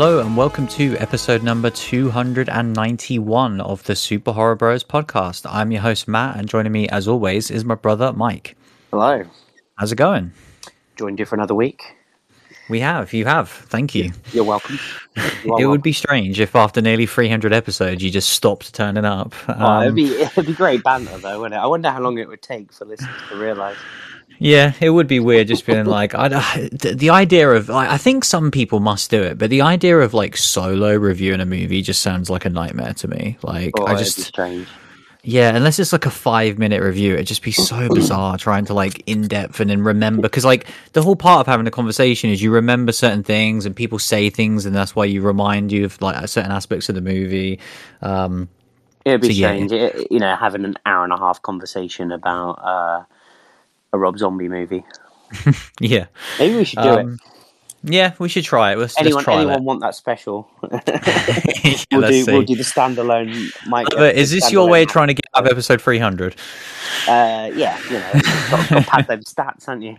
Hello and welcome to episode number 291 of the Super Horror Bros podcast. I'm your host Matt and joining me as always is my brother Mike. Hello. How's it going? Joined you for another week. We have, you have. Thank you. You're welcome. You It welcome. would be strange if after nearly 300 episodes you just stopped turning up. Oh, it'd Um, be it'd be great banter though, wouldn't it? I wonder how long it would take for listeners to realise. Yeah, it would be weird just feeling like I, the, the idea of I, I think some people must do it, but the idea of like solo reviewing a movie just sounds like a nightmare to me. Like Oh, I just yeah, unless it's like a five minute review, it'd just be so bizarre trying to like in depth and then remember because like the whole part of having a conversation is you remember certain things and people say things and that's why you remind you of like certain aspects of the movie. Um, It'd be So, yeah. strange, it, you know, having an hour and a half conversation about uh, a Rob Zombie movie. yeah, Maybe we should do Um, it. yeah, we should try it. Let's, Anyone, let's try anyone that. want that special? We'll let's do we'll do the standalone. Mike, But is this your way of trying to get up episode 300? Uh, yeah, you know, got, pad them stats, haven't you?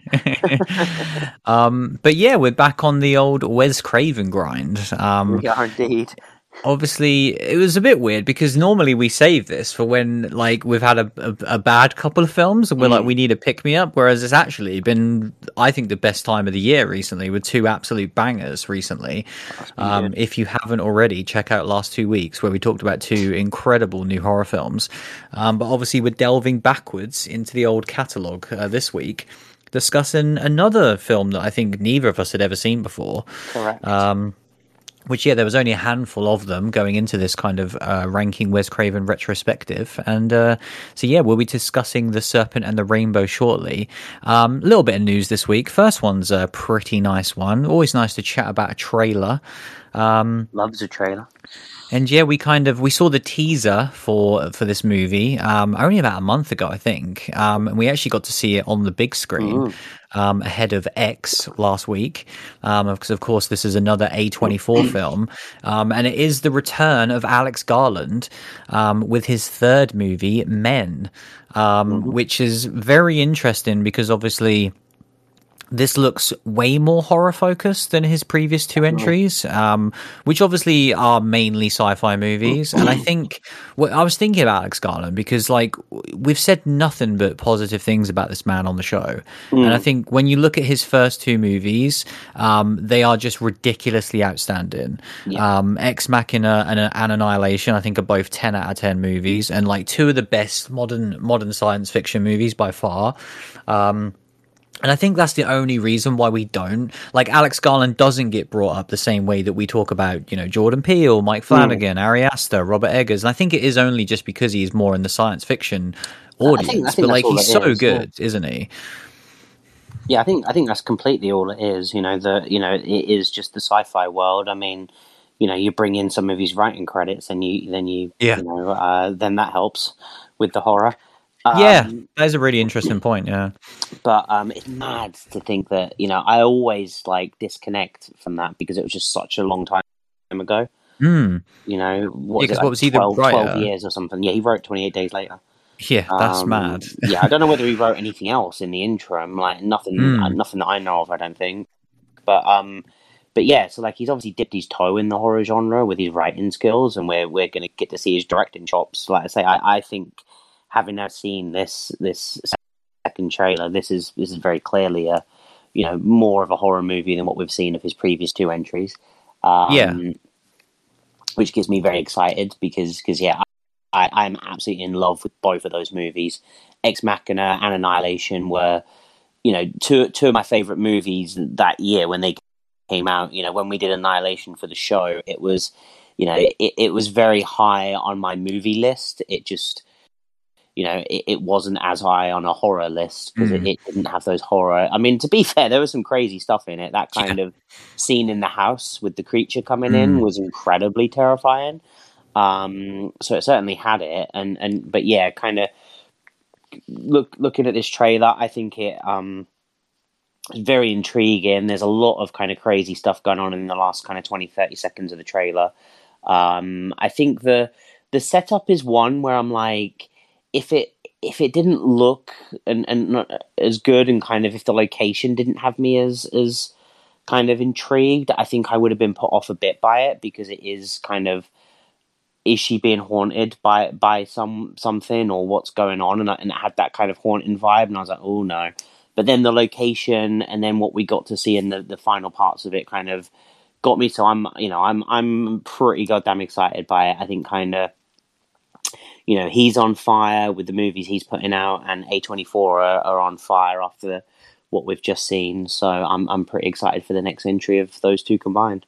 um, but yeah, we're back on the old Wes Craven grind. Um, We are indeed. Obviously, it was a bit weird because normally we save this for when like we've had a, a, a bad couple of films and we're like we need a pick me up. Whereas it's actually been, I think, the best time of the year recently with two absolute bangers recently. Um, if you haven't already, check out last two weeks where we talked about two incredible new horror films. Um, but obviously, we're delving backwards into the old catalogue uh, this week. Discussing another film that I think neither of us had ever seen before Correct. um, which yeah, there was only a handful of them going into this kind of uh, ranking Wes Craven retrospective, and uh, so yeah, we'll be discussing the Serpent and the Rainbow shortly. A um, little bit of news this week. First one's a pretty nice one. Always nice to chat about a trailer. Loves a trailer. And yeah, we kind of we saw the teaser for for this movie um, only about a month ago, I think, um, and we actually got to see it on the big screen um, ahead of X last week, um, because of course this is another A twenty four film, um, and it is the return of Alex Garland um, with his third movie, Men, um, which is very interesting because obviously this looks way more horror focused than his previous two entries, um, which obviously are mainly sci-fi movies. And I think well, I was thinking about Alex Garland because, like, we've said nothing but positive things about this man on the show, and I think when you look at his first two movies, um, they are just ridiculously outstanding. Um, Ex Machina and, and Annihilation, I think, are both ten out of ten movies, and like two of the best modern modern science fiction movies by far. Um, and I think that's the only reason why we don't like Alex Garland doesn't get brought up the same way that we talk about, you know, Jordan Peele, Mike Flanagan, Ari Aster, Robert Eggers. And I think it is only just because he's more in the science fiction audience. think but like he's so is, yeah. good, isn't he? Yeah, I think I think that's completely all it is. You know, the you know it is just the sci-fi world. I mean, you know, you bring in some of his writing credits, and you then you Yeah. you know uh, then that helps with the horror. Yeah, Um, that is a really interesting point. Yeah. but um, it's mad to think that you know I always like disconnect from that because it was just such a long time ago. Hmm. You know, what, Yeah, was it, what was he the 12, 12 years or something? Yeah, he wrote Twenty Eight Days Later. Yeah, that's Um, mad. yeah, I don't know whether he wrote anything else in the interim, like nothing, Hmm. uh, nothing that I know of. I don't think, but um, but yeah, so like he's obviously dipped his toe in the horror genre with his writing skills, and we're we're gonna get to see his directing chops. Like I say, I, I think having now seen this this second trailer, this is this is very clearly a you know more of a horror movie than what we've seen of his previous two entries. Um, Yeah. which gets me very excited because because yeah, I, I'm absolutely in love with both of those movies. Ex Machina and Annihilation were, you know, two two of my favorite movies that year when they came out. You know, when we did Annihilation for the show, it was, you know, it, it was very high on my movie list. It just, you know, it, it wasn't as high on a horror list because Mm. it, it didn't have those horror. I mean, to be fair, there was some crazy stuff in it. That kind of scene in the house with the creature coming in Mm. was incredibly terrifying. Um, so it certainly had it, and and but yeah, kind of look looking at this trailer, I think it um it's very intriguing. There's a lot of kind of crazy stuff going on in the last kind of 20, 30 seconds of the trailer. Um, I think the the setup is one where I'm like, if it if it didn't look and and not as good, and kind of if the location didn't have me as as kind of intrigued. I think I would have been put off a bit by it because it is kind of is she being haunted by by some something or what's going on? And, and it had that kind of haunting vibe and I was like oh no. But then the location and then what we got to see in the, the final parts of it kind of got me. So I'm you know I'm I'm pretty goddamn excited by it. I think kind of you know he's on fire with the movies he's putting out and A24 are, are on fire after what we've just seen so I'm I'm pretty excited for the next entry of those two combined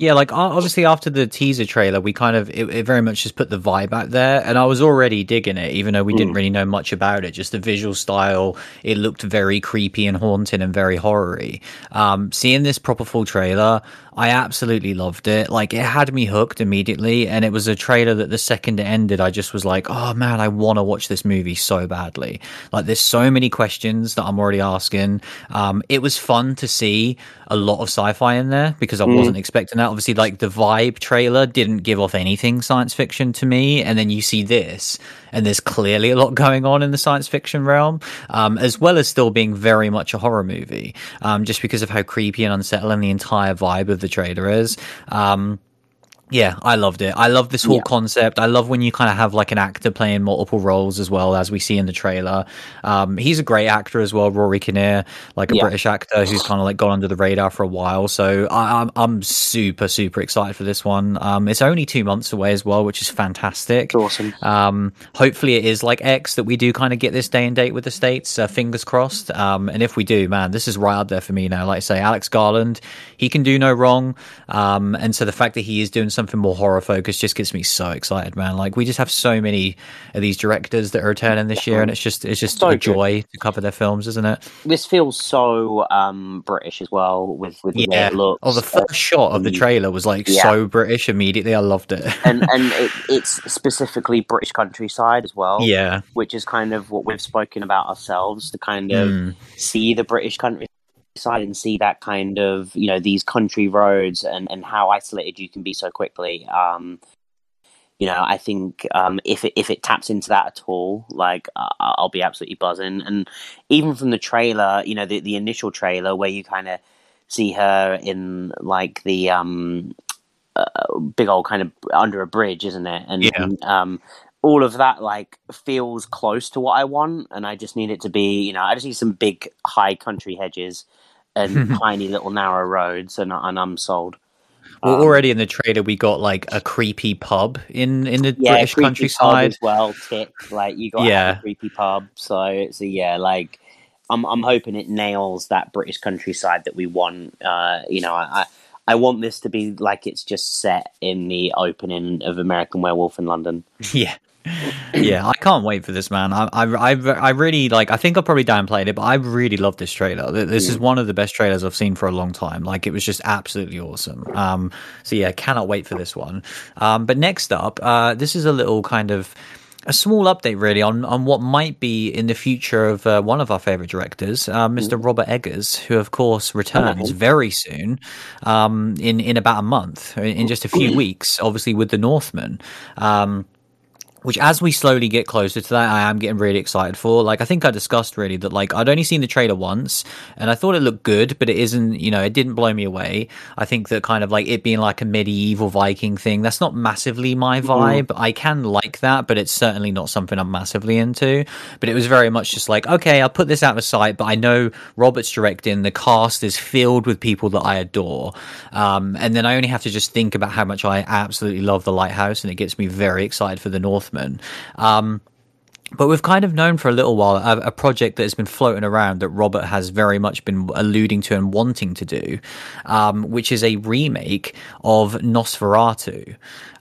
yeah, like obviously after the teaser trailer, we kind of it, it, very much just put the vibe out there, and I was already digging it, even though we mm. didn't really know much about it. Just the visual style, it looked very creepy and haunting and very horror-y. Um, seeing this proper full trailer, I absolutely loved it. Like it had me hooked immediately, and it was a trailer that the second it ended, I just was like, "Oh man, I want to watch this movie so badly." Like there's so many questions that I'm already asking. Um, it was fun to see a lot of sci-fi in there because I mm. wasn't expecting that. Obviously, like the vibe trailer didn't give off anything science fiction to me, and then you see this, and there's clearly a lot going on in the science fiction realm, um, as well as still being very much a horror movie, um, just because of how creepy and unsettling the entire vibe of the trailer is. Um, yeah, I loved it. I love this whole yeah. concept. I love when you kind of have like an actor playing multiple roles as well, as we see in the trailer. Um, he's a great actor as well, Rory Kinnear, like a yeah. British actor who's kind of like gone under the radar for a while. So I, am I'm, I'm super super excited for this one. Um, it's only two months away as well, which is fantastic. Awesome. Um, hopefully it is like X that we do kind of get this day and date with the states. Uh, fingers crossed. Um, and if we do, man, this is right up there for me now. Like I say, Alex Garland, he can do no wrong. Um, and so the fact that he is doing something more horror focused just gets me so excited, man. Like we just have so many of these directors that are returning this year, and it's just it's just so a joy good. to cover their films, isn't it? This feels so um, British as well with with the yeah. looks. Oh, the first uh, shot of the trailer was like yeah. so British immediately. I loved it, and and it, it's specifically British countryside as well. Yeah, which is kind of what we've spoken about ourselves to kind of mm. see the British country side and see that kind of you know these country roads and and how isolated you can be so quickly um you know i think um if it if it taps into that at all like uh, i'll be absolutely buzzing and even from the trailer you know the the initial trailer where you kind of see her in like the um uh, big old kind of under a bridge isn't it and, yeah. and um all of that like feels close to what I want, and I just need it to be, you know, I just need some big high country hedges and tiny little narrow roads, and, and I'm sold. Well, um, already in the trailer, we got like a creepy pub in in the yeah, British countryside as well. Tick like you got yeah. a creepy pub, so it's a yeah, like I'm I'm hoping it nails that British countryside that we want. Uh, you know, I I want this to be like it's just set in the opening of American Werewolf in London. Yeah, yeah, I can't wait for this, man. I, I, I, really like. I think I probably downplayed it, but I really love this trailer. This is one of the best trailers I've seen for a long time. Like, it was just absolutely awesome. Um, so yeah, cannot wait for this one. Um, but next up, uh, this is a little kind of a small update, really, on, on what might be in the future of uh, one of our favorite directors, uh, Mr. Robert Eggers, who, of course, returns very soon, um, in in about a month, in just a few weeks, obviously with the Northman. Um, which as we slowly get closer to that, I am getting really excited for. Like, I think I discussed really that, like, I'd only seen the trailer once and I thought it looked good, but it isn't, you know, it didn't blow me away. I think that kind of like it being like a medieval Viking thing, that's not massively my mm-hmm. vibe. Mm. I can like that, but it's certainly not something I'm massively into. But it was very much just like, okay, I'll put this out of sight, but I know Robert's directing, the cast is filled with people that I adore. Um, and then I only have to just think about how much I absolutely love The Lighthouse, and it gets me very excited for The North Um, but we've kind of known for a little while a, a, project that has been floating around that Robert has very much been alluding to and wanting to do, um, which is a remake of Nosferatu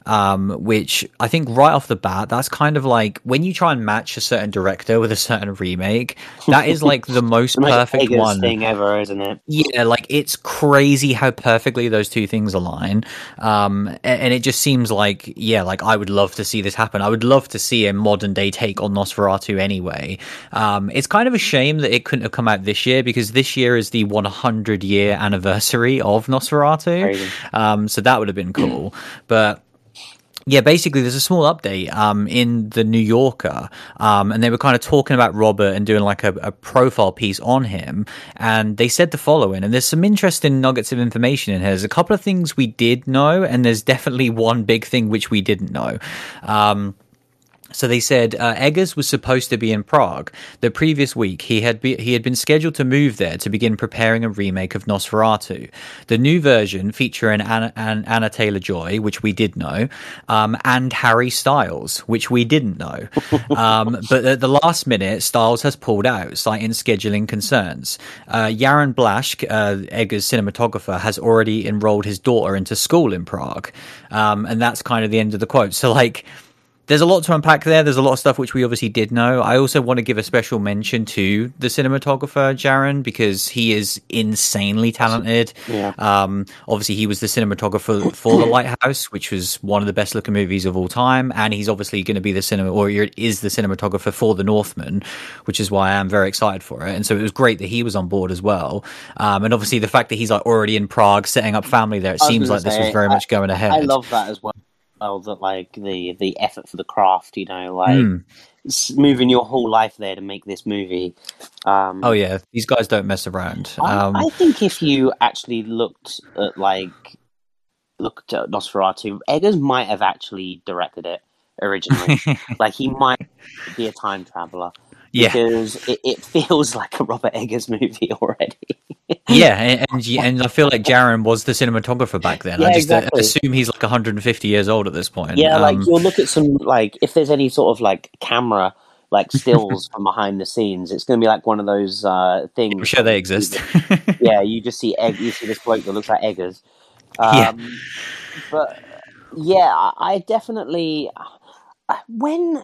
um, which I think right off the bat, that's kind of like when you try and match a certain director with a certain remake, that is like the most perfect one thing ever, isn't it? Yeah, like it's crazy how perfectly those two things align. Um, and, and, it just seems like, yeah, like I would love to see this happen. I would love to see a modern day take on Nosferatu anyway. Um, it's kind of a shame that it couldn't have come out this year because this year is the 100 year anniversary of Nosferatu. Um, so that would have been cool. But yeah, basically, there's a small update um, in the New Yorker, um, and they were kind of talking about Robert and doing like a, a, profile piece on him, and they said the following. And there's some interesting nuggets of information in here. There's a couple of things we did know, and there's definitely one big thing which we didn't know. Um, so they said uh, Eggers was supposed to be in Prague. The previous week, he had be- he had been scheduled to move there to begin preparing a remake of Nosferatu. The new version featuring Anya, Anya Taylor Joy, which we did know, um, and Harry Styles, which we didn't know. Um, but at the last minute, Styles has pulled out, citing scheduling concerns. Uh, Jarin Blaschke, uh, Eggers' cinematographer, has already enrolled his daughter into school in Prague, um, and that's kind of the end of the quote. So like there's a lot to unpack there. There's a lot of stuff which we obviously did know. I also want to give a special mention to the cinematographer Jarin because he is insanely talented. Yeah. Um, obviously, he was the cinematographer for The Lighthouse, which was one of the best looking movies of all time, and he's obviously going to be the cinema or is the cinematographer for The Northman, which is why I am very excited for it. And so it was great that he was on board as well. Um, and obviously, the fact that he's like already in Prague setting up family there, it seems like say, this was very I, much going ahead. I love that as well well that like the the effort for the craft you know like mm. moving your whole life there to make this movie um, oh yeah. These guys don't mess around. Um, I, I, think if you actually looked at like looked at nosferatu eggers might have actually directed it originally. Like he might be a time traveler yeah. because it, it feels like a robert eggers movie already yeah, and, and, and I feel like Jarin was the cinematographer back then. Yeah, I just uh, exactly. assume he's like 150 years old at this point. Yeah, um, like you'll look at some like if there's any sort of like camera like stills from behind the scenes, it's going to be like one of those uh, things. I'm sure they exist. yeah, you just see egg. You see this bloke that looks like Eggers. Um, yeah, but yeah, I definitely uh, when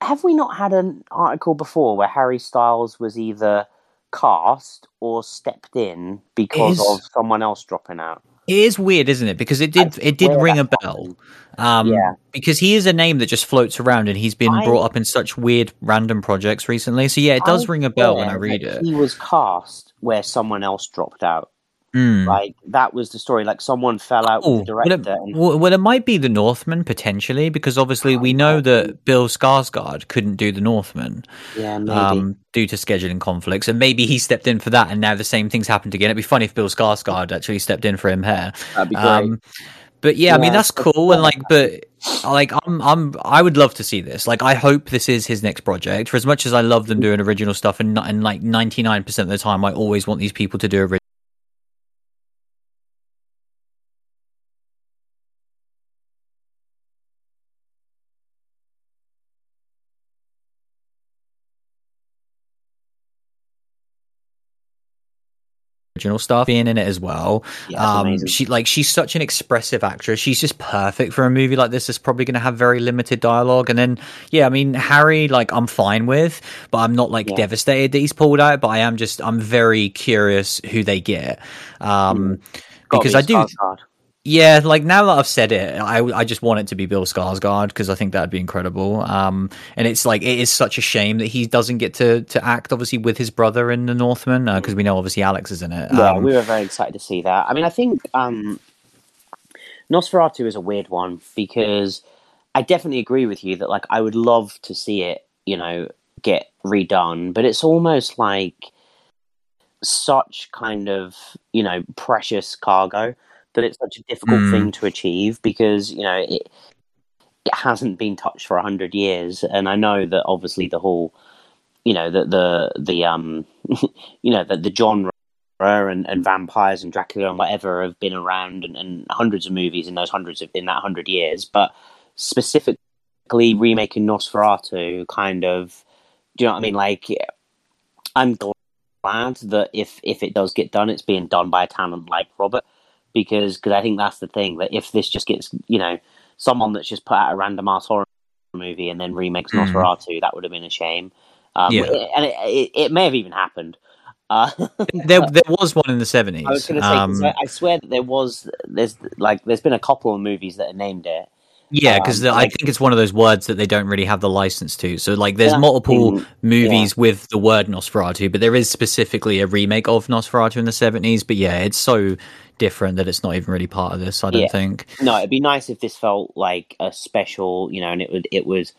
have we not had an article before where Harry Styles was either cast or stepped in because of someone else dropping out. It is weird, isn't it? Because it did it did ring a bell. Um, yeah. Because he is a name that just floats around, and he's been I, brought up in such weird random projects recently. So yeah, it does I ring a bell when I read it. He was cast where someone else dropped out. Mm. Like that was the story. Like someone fell out oh, with the director. Well it, and... well, it might be the Northman potentially, because obviously we know that Bill Skarsgård couldn't do the Northman, yeah, um, due to scheduling conflicts, and maybe he stepped in for that, and now the same things happened again. It'd be funny if Bill Skarsgård actually stepped in for him here. That'd be great. Um, but yeah, yeah, I mean that's cool, and like, but like, I'm, I'm, I would love to see this. Like, I hope this is his next project. For as much as I love them doing original stuff, and, and like 99 percent of the time, I always want these people to do original original stuff being in it as well. Yeah, um, she like she's such an expressive actress. She's just perfect for a movie like this. That's probably going to have very limited dialogue. And then yeah, I mean Harry, like I'm fine with, but I'm not like yeah. devastated that he's pulled out. But I am just I'm very curious who they get. Um, mm. because I do. Yeah, like now that I've said it, I, I just want it to be Bill Skarsgård because I think that'd be incredible. Um, and it's like it is such a shame that he doesn't get to to act obviously with his brother in the Northman because uh, we know obviously Alex is in it. Yeah, um, we were very excited to see that. I mean, I think um, Nosferatu is a weird one because I definitely agree with you that like I would love to see it, you know, get redone, but it's almost like such kind of you know precious cargo that it's such a difficult mm. thing to achieve because you know it it hasn't been touched for a hundred years, and I know that obviously the whole you know the the the um you know the the genre and, and vampires and Dracula and whatever have been around and, and hundreds of movies in those hundreds of in that hundred years, but specifically remaking Nosferatu kind of do you know what I mean? Like I'm glad that if if it does get done, it's being done by a talent like Robert because cause I think that's the thing that if this just gets you know someone that's just put out a random ass horror movie and then remakes mm. Nosferatu, that would have been a shame. Um, yeah. and it, it, it, may have even happened. Uh, there, there was one in the seventies. I was going to say, um, I, I, swear that there was. There's like, there's been a couple of movies that are named it, Yeah, because um, I like, think it's one of those words that they don't really have the license to. So, like, there's multiple in, movies yeah. with the word Nosferatu, but there is specifically a remake of Nosferatu in the 70s. But yeah, it's so different that it's not even really part of this. I don't yeah. think. No, it'd be nice if this felt like a special, you know, and it would it was,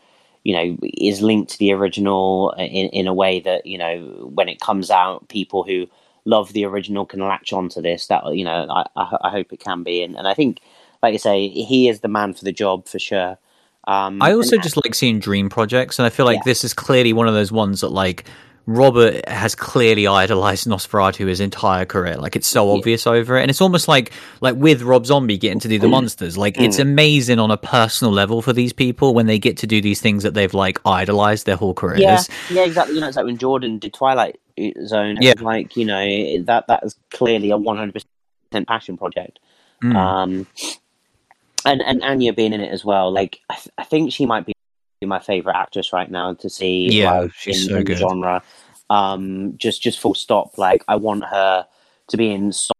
you know, is linked to the original in in a way that you know when it comes out, people who love the original can latch onto this. That you know, I I, I hope it can be, and and I think, like I say, he is the man for the job for sure. Um, I also just like seeing dream projects, and I feel like yeah. this is clearly one of those ones that like Robert has clearly idolized Nosferatu his entire career. Like it's so obvious over it, and it's almost like like with Rob Zombie getting to do the mm. monsters. Like it's mm. amazing on a personal level for these people when they get to do these things that they've like idolized their whole careers. Yeah, yeah, exactly. You know, it's like when Jordan did Twilight Zone. Yeah, like you know that that is clearly a one hundred percent passion project. Mm. Um, and and Anya being in it as well. Like I, th- I think she might be my favorite actress right now to see. Yeah, like, she's in, so good. genre. Um, just just full stop. Like I want her to be in so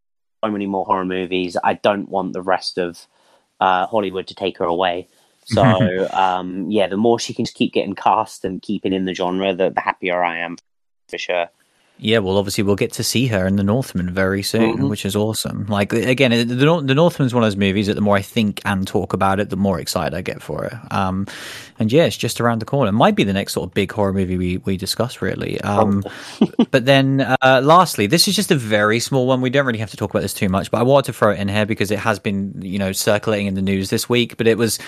many more horror movies. I don't want the rest of uh, Hollywood to take her away. So um, yeah, the more she can just keep getting cast and keeping in the genre, the, the happier I am for sure. Yeah, well, obviously we'll get to see her in The Northman very soon, mm-hmm. which is awesome. Like again, the The Northman is one of those movies that the more I think and talk about it, the more excited I get for it. Um, and yeah, it's just around the corner. It might be the next sort of big horror movie we, we discuss, really. Um, but then, uh, lastly, this is just a very small one. We don't really have to talk about this too much, but I wanted to throw it in here because it has been, you know, circulating in the news this week. But it was,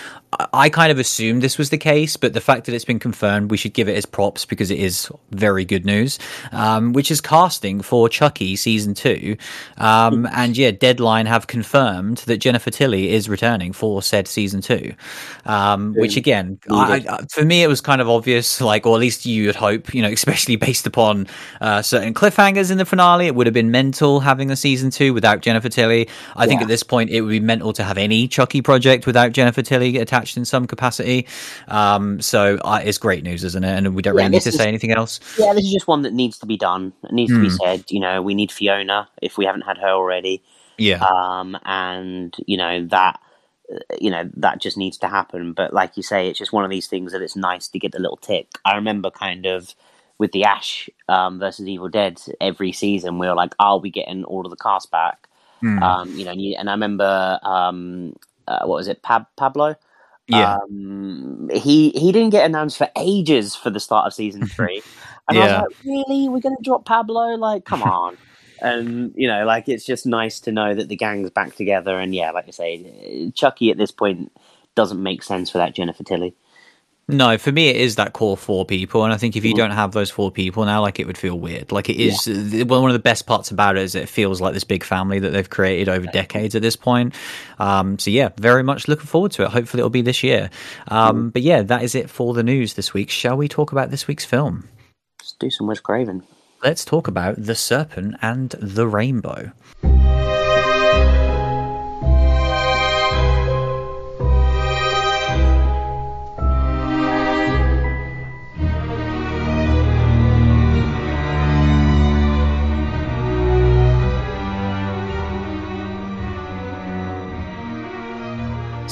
I kind of assumed this was the case, but the fact that it's been confirmed, we should give it as props because it is very good news. Um, which is casting for Chucky season two. Um, and yeah, Deadline have confirmed that Jennifer Tilly is returning for said season two, um, which again, I, I, for me, it was kind of obvious, like, or at least you would hope, you know, especially based upon uh, certain cliffhangers in the finale. It would have been mental having a season two without Jennifer Tilly. I yeah. think at this point, it would be mental to have any Chucky project without Jennifer Tilly attached in some capacity. Um, so uh, it's great news, isn't it? And we don't yeah, really need to is, say anything else. Yeah, this is just one that needs to be done. It needs mm. to be hmm. said. You know, we need Fiona if we haven't had her already. Yeah. Um, and you know that you know that just needs to happen but like you say it's just one of these things that it's nice to get the little tick i remember kind of with the ash um, versus evil dead every season we were like i'll be getting all of the cast back mm. um, you know and, you, and, i remember um, uh, what was it Pab- pablo yeah um, he he didn't get announced for ages for the start of season three and yeah. i was like really we're gonna drop pablo like come on and you know, like it's just nice to know that the gang's back together. And yeah, like I say, Chucky at this point doesn't make sense without Jennifer Tilly. No, for me, it is that core four people, and I think if you mm. don't have those four people now, like it would feel weird. Like it is yeah. one of the best parts about it is it feels like this big family that they've created over decades at this point. Um, so yeah, very much looking forward to it. Hopefully, it'll be this year. Um, mm. But yeah, that is it for the news this week. Shall we talk about this week's film? Let's do some Wes Craven let's talk about The Serpent and the Rainbow.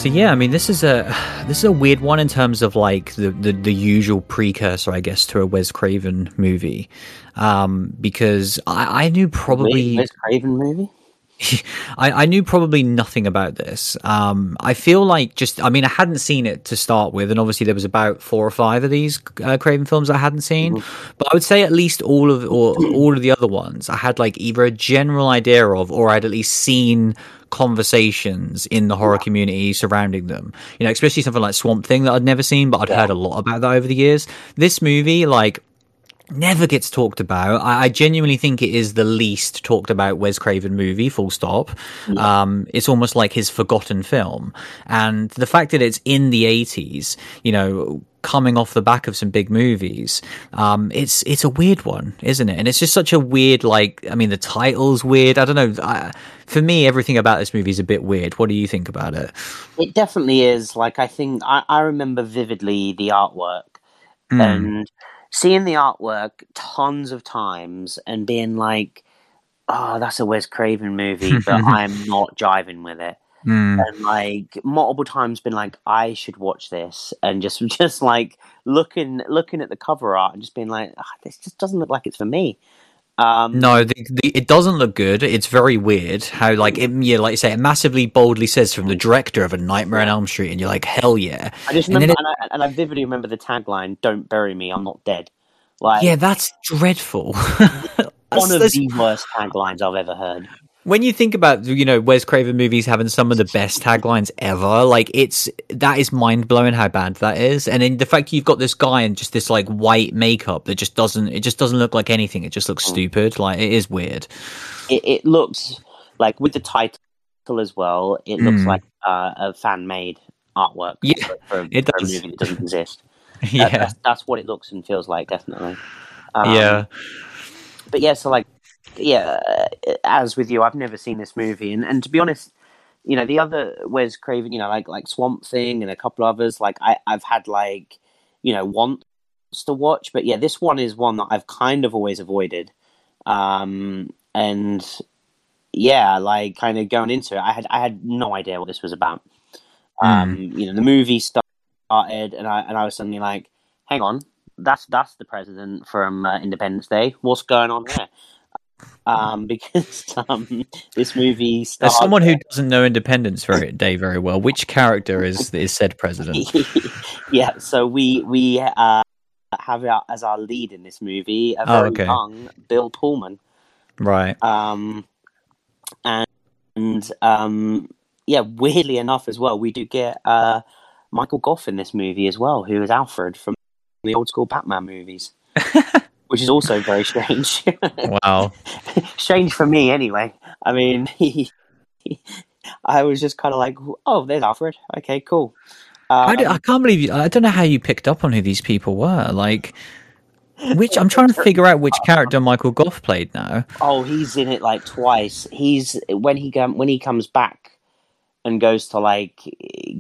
So yeah, I mean, this is a this is a weird one in terms of like the the, the usual precursor, I guess, to a Wes Craven movie, um, because I, I knew probably Wes Craven movie. I, I, knew probably nothing about this. Um, I feel like just, I mean, I hadn't seen it to start with, and obviously there was about four or five of these uh, Craven films I hadn't seen. Mm-hmm. But I would say at least all of or all of the other ones, I had like either a general idea of, or I'd at least seen conversations in the horror community surrounding them. You know, especially something like Swamp Thing that I'd never seen, but I'd yeah. heard a lot about that over the years. This movie, like, never gets talked about. I, I, genuinely think it is the least talked about Wes Craven movie, full stop. Yeah. Um, it's almost like his forgotten film. And the fact that it's in the 80s, you know, coming off the back of some big movies. Um, it's it's a weird one, isn't it? And it's just such a weird, like, I mean, the title's weird. I don't know. I, for me, everything about this movie is a bit weird. What do you think about it? It definitely is. Like, I think I, I remember vividly the artwork mm. and seeing the artwork tons of times and being like, "Oh, that's a Wes Craven movie," but I'm not jiving with it. Mm. and like multiple times been like I should watch this and just just like looking looking at the cover art and just being like "Ah, this just doesn't look like it's for me. Um, No, the, the, it doesn't look good. It's very weird how, like, it, yeah, like you say, it massively boldly says from the director of A Nightmare on Elm Street, and you're like, hell yeah. I just and remember it- and, I, and I vividly remember the tagline "Don't bury me, I'm not dead." Like Yeah, that's dreadful. one of the worst taglines I've ever heard. When you think about you know Wes Craven movies having some of the best taglines ever, like it's that is mind blowing how bad that is, and then the fact you've got this guy in just this like white makeup that just doesn't it just doesn't look like anything. It just looks stupid. Like it is weird. It, it looks like with the title as well. It looks Mm. like uh, a fan made artwork. Yeah, for, for, it for a does. movie that doesn't exist. That- yeah, that's, that's what it looks and feels like, definitely. Um, yeah. but yeah, so like, yeah, uh, as with you, I've never seen this movie, and, and to be honest, you know, the other Wes Craven, you know, like like Swamp Thing and a couple others, like I I've had like, you know, wants to watch, but yeah, this one is one that I've kind of always avoided, um, and yeah, like kind of going into it, I had I had no idea what this was about. Um, you know, the movie started, and I and I was suddenly like, hang on, that's that's the president from uh, Independence Day. What's going on here? Um, because um, this movie As someone who doesn't know Independence very, Day very well, which character is is said president? yeah, so we we uh, have our, as our lead in this movie a Oh, very okay. young Bill Pullman. Right. Um, and um, yeah, weirdly enough, as well, we do get uh, Michael Gough in this movie as well, who is Alfred from the old school Batman movies, which is also very strange. Wow. strange for me, anyway. I mean, he, I was just kind of like, oh, there's Alfred. Okay, cool. Um, I, d- I can't believe you. I don't know how you picked up on who these people were. Like, which I'm trying to figure out which character Michael Gough played now. Oh, he's in it like twice. He's when he when he comes back and goes to like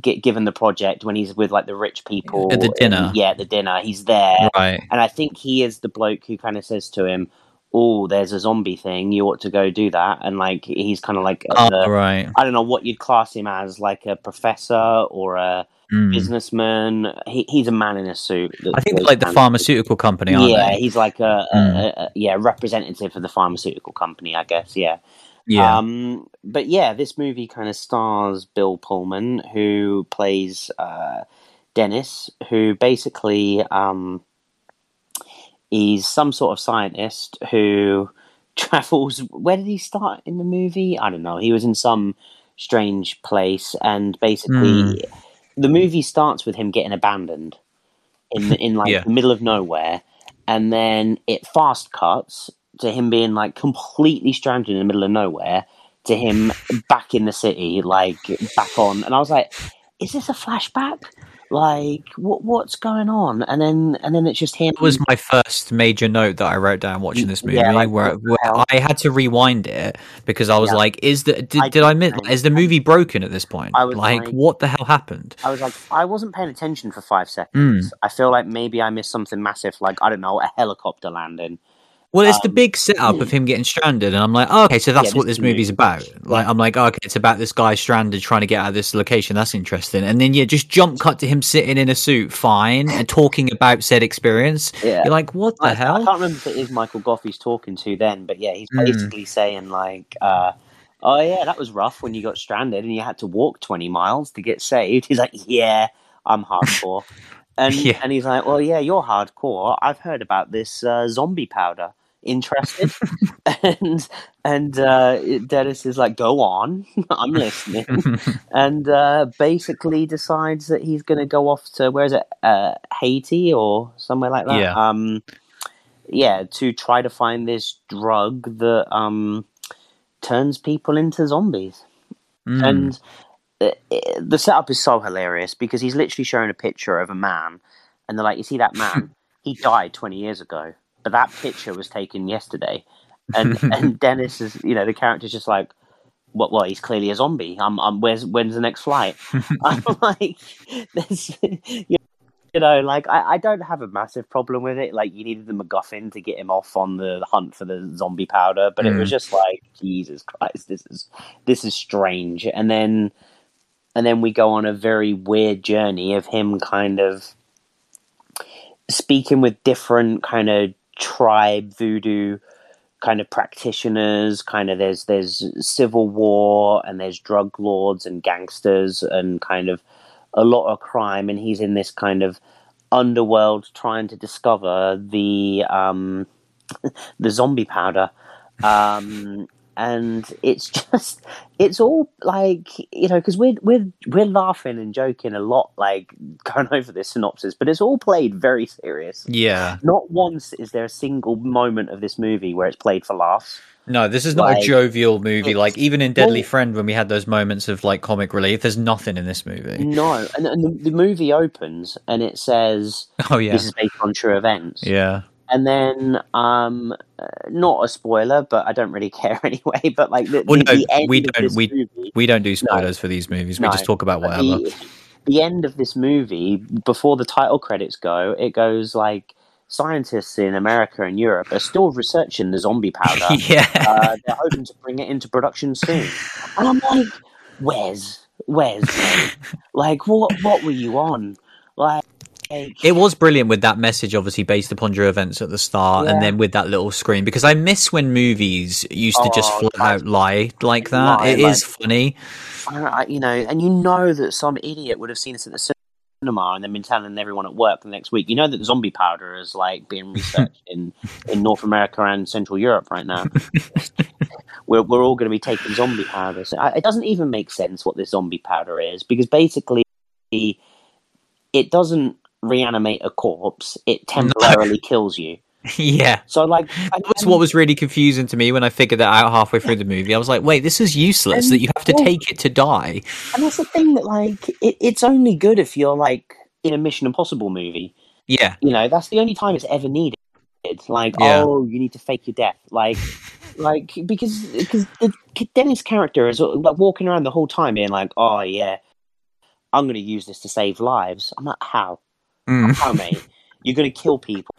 get given the project when he's with like the rich people At the dinner. Yeah, at the dinner. He's there, Right. and I think he is the bloke who kind of says to him, "Oh, there's a zombie thing. You ought to go do that." And like he's kind of like Oh, the- right. I don't know what you'd class him as, like a professor or a Mm. businessman. He, he's a man in a suit. I think like the pharmaceutical company, aren't yeah, they? he's like a, a, Mm. a, a yeah representative for the pharmaceutical company, I guess. Yeah. Yeah. Um, but yeah, this movie kind of stars Bill Pullman, who plays uh, Dennis, who basically um, he's some sort of scientist who travels. Where did he start in the movie? I don't know. He was in some strange place, and basically, the movie starts with him getting abandoned in in like Yeah. the middle of nowhere, and then it fast cuts to him being like completely stranded in the middle of nowhere to him back in the city, like back on. And I was like, "Is this a flashback? Like, what what's going on?" And then and then it's just him. That was my first major note that I wrote down watching this movie, Yeah, like, where, where? I had to rewind it because I was Yeah. like, "Is the did, I did I miss? Is the movie broken at this point? I was like, like- what the hell happened?" I was like, I wasn't paying attention for five seconds. Mm. I feel like maybe I missed something massive, like I don't know, a helicopter landing. Well, it's the Um, big setup of him getting stranded, and I'm like, oh, okay, so that's Yeah, what this this is the movie's movie. about. Like, I'm like, okay, it's about this guy stranded trying to get out of this location. That's interesting. And then yeah, just jump cut to him sitting in a suit, fine, and talking about said experience. Yeah. You're like, what the I, I can't remember if it is Michael Gough he's talking to then, but yeah, he's Mm. basically saying like, uh, "Oh yeah, that was rough when you got stranded and you had to walk twenty miles to get saved." He's like, "Yeah, I'm hardcore," and Yeah. and he's like, "Well, yeah, you're hardcore. I've heard about this uh, zombie powder. Interested?" and and uh, Dennis is like, "Go on, I'm listening." and uh, basically decides that he's going to go off to where is it, uh, Haiti or somewhere like that. Yeah. Um, yeah, to try to find this drug that um, turns people into zombies. Mm. And uh, the setup is so hilarious because he's literally showing a picture of a man, and they're like, "You see that man? he died twenty years ago, but that picture was taken yesterday." And and Dennis is, you know, the character's just like, "What? Well, he's clearly a zombie. I'm, I'm where's when's the next flight?" I'm like, "There's." You know, like I, I don't have a massive problem with it. Like you needed the MacGuffin to get him off on the hunt for the zombie powder, but it was Mm. just like Jesus Christ, this is this is strange. And then and then we go on a very weird journey of him kind of speaking with different kind of tribe voodoo kind of practitioners kind of there's there's civil war and there's drug lords and gangsters and kind of a lot of crime. And he's in this kind of underworld trying to discover the um the zombie powder. Um and it's just it's all like you know because we're we're we're laughing and joking a lot like going over this synopsis but it's all played very serious Yeah. not once is there a single moment of this movie where it's played for laughs No, this is not Like, a jovial movie. Like even in Deadly well- Friend, when we had those moments of like comic relief, there's nothing in this movie. no and, and the, the movie opens and it says Oh yeah, this is based on true events yeah. And then um not a spoiler but i don't really care anyway but like the, Well, the, no, the end we don't- we- movie, We don't do spoilers for these movies. We No. just talk about whatever. The, the end of this movie, before the title credits go, it goes like scientists in America and Europe are still researching the zombie powder. yeah. uh, they're hoping to bring it into production soon. And I'm like, where's, where's, like, what, what were you on? Like, It was brilliant with that message, obviously based upon your events at the start, and then with that little screen. Because I miss when movies used to just Oh, flat out lie like that. Lie, It is like- funny. I you know, and you know that some idiot would have seen this at the cinema and then been telling everyone at work the next week. You know that zombie powder is like being researched in, in North America and Central Europe right now. we're we're all going to be taking zombie powder. So I, it doesn't even make sense what this zombie powder is because basically it doesn't reanimate a corpse; it temporarily kills you. yeah. So like, I, That was what was really confusing to me when I figured that out halfway through the movie. I was like, wait, this is useless that you have to take it to die. and that's the thing that like it, it's only good if you're like in a Mission Impossible movie. Yeah. You know, that's the only time it's ever needed. Like, Yeah. oh, you need to fake your death, like, like because because the Dennis character is like walking around the whole time being like, oh yeah, I'm going to use this to save lives. I'm like, how? Mm. How, mate? You're going to kill people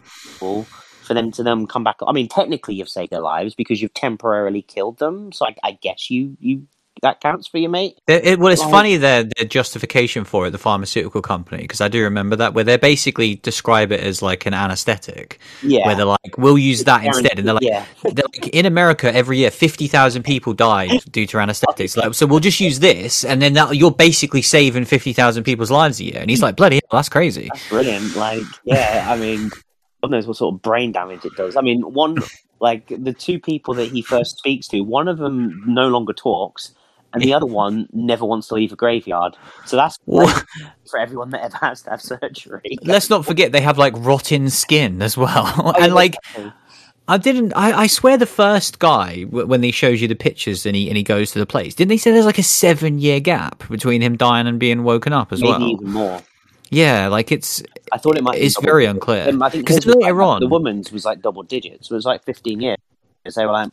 for them to then come back. I mean, technically, you've saved their lives because you've temporarily killed them. So I, I guess you you that counts for you, mate. It, it- well, it's Like- funny their their justification for it, the pharmaceutical company, because I do remember that where they basically describe it as like an anesthetic, Yeah. where they're like, "We'll use that instead," and they're like, yeah. they're like, "In America, every year, fifty thousand people die due to anesthetics. Like, so we'll just use this, and then that you're basically saving fifty thousand people's lives a year." And he's mm. like, "Bloody hell, that's crazy." That's brilliant. Like, yeah, I mean, God knows what sort of brain damage it does. I mean, one, like, the two people that he first speaks to, one of them no longer talks, and the other one never wants to leave a graveyard. So that's for everyone that ever has to have surgery. Let's not forget they have like rotten skin as well, Oh, and like exactly. I didn't. I, I swear the first guy w- when he shows you the pictures and he and he goes to the place, didn't they say there's like a seven year gap between him dying and being woken up as maybe well? even more. Yeah, like it's I thought it might. be It's very digits. unclear. Um, I think 'Cause his later like- on- the woman's was like double digits. So It was like fifteen years. They were like,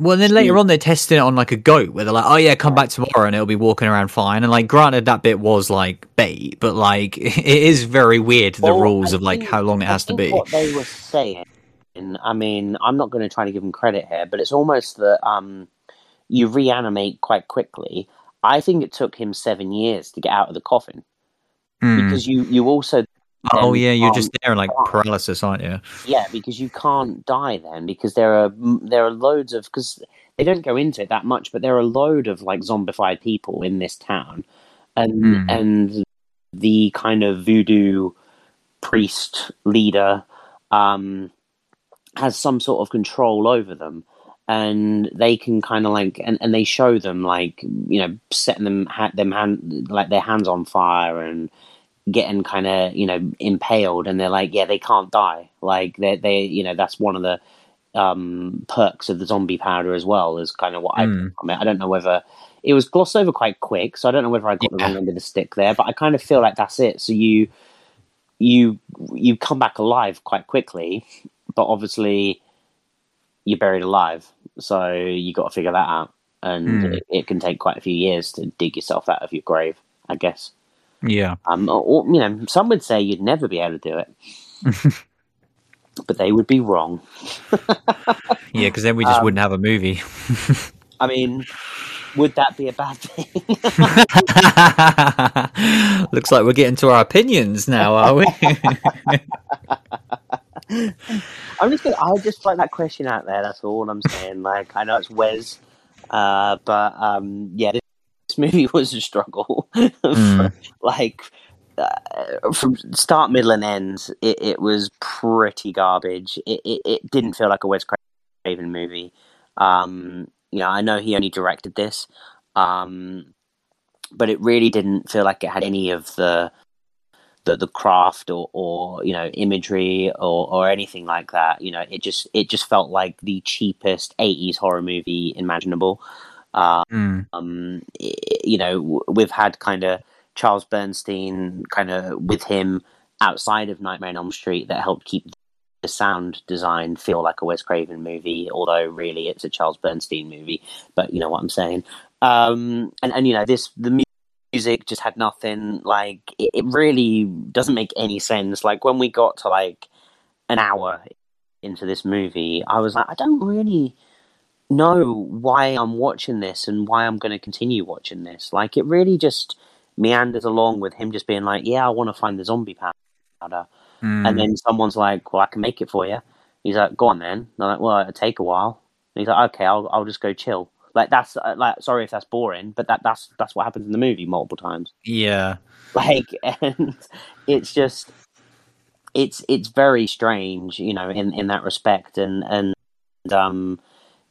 well. Then later on they're testing it on like a goat where they're like, oh yeah, come back tomorrow and it'll be walking around fine. And like, granted that bit was like bait, but like it is very weird the Well, rules I of like think- how long it has to be. What they were saying, I mean, I'm not going to try to give them credit here, but it's almost that um, you reanimate quite quickly. I think it took him seven years to get out of the coffin Mm. because you you also Oh then yeah, you're just there in like die. paralysis, aren't you? yeah because you can't die then because there are there are loads of because they don't go into it that much, but there are a load of like zombified people in this town, and Hmm. and the kind of voodoo priest leader um, has some sort of control over them. And they can kind of like, and, and they show them like, you know, setting them ha- them hand like their hands on fire and getting kind of you know impaled, and they're like, yeah, they can't die. Like they they you know that's one of the um, perks of the zombie powder as well. Is kind of what I Mm. I mean I don't know whether it was glossed over quite quick, so I don't know whether I got the wrong end of the stick there, but I kind of feel like that's it. So you you you come back alive quite quickly, but obviously you're buried alive, so you got to figure that out, and Hmm. it, it can take quite a few years to dig yourself out of your grave, I guess. Yeah. Um, or, or, you know, some would say you'd never be able to do it, but they would be wrong. Yeah, because then we just Um, wouldn't have a movie. I mean, would that be a bad thing? Looks like we're getting to our opinions now, are we? I'm just gonna. I'll just like that question out there. That's all I'm saying. Like I know it's Wes, uh, but um, yeah, this, this movie was a struggle. Mm. like uh, from start, middle, and end, it, it was pretty garbage. It, it, it didn't feel like a Wes Craven movie. Um, you know, I know he only directed this, um, but it really didn't feel like it had any of the the, the craft or, or you know imagery or, or anything like that. You know, it just it just felt like the cheapest '80s horror movie imaginable. Um, Mm. um, you know, we've had kind of Charles Bernstein kind of with him outside of Nightmare on Elm Street that helped keep the sound design feel like a Wes Craven movie, although really it's a Charles Bernstein movie. But you know what I'm saying. Um, and and you know this the music just had nothing like it, it really doesn't make any sense. Like when we got to like an hour into this movie, I was like, I don't really know why I'm watching this and why I'm going to continue watching this. Like it really just meanders along with him just being like, yeah, I want to find the zombie powder. Mm. And then someone's like, well, I can make it for you. He's like, go on then. And I'm like, well, it'll take a while. And he's like, okay, I'll, I'll just go chill. Like that's uh, like, sorry if that's boring, but that that's that's what happens in the movie multiple times. yeah. Like, and it's just, it's it's very strange, you know, in in that respect. And and um,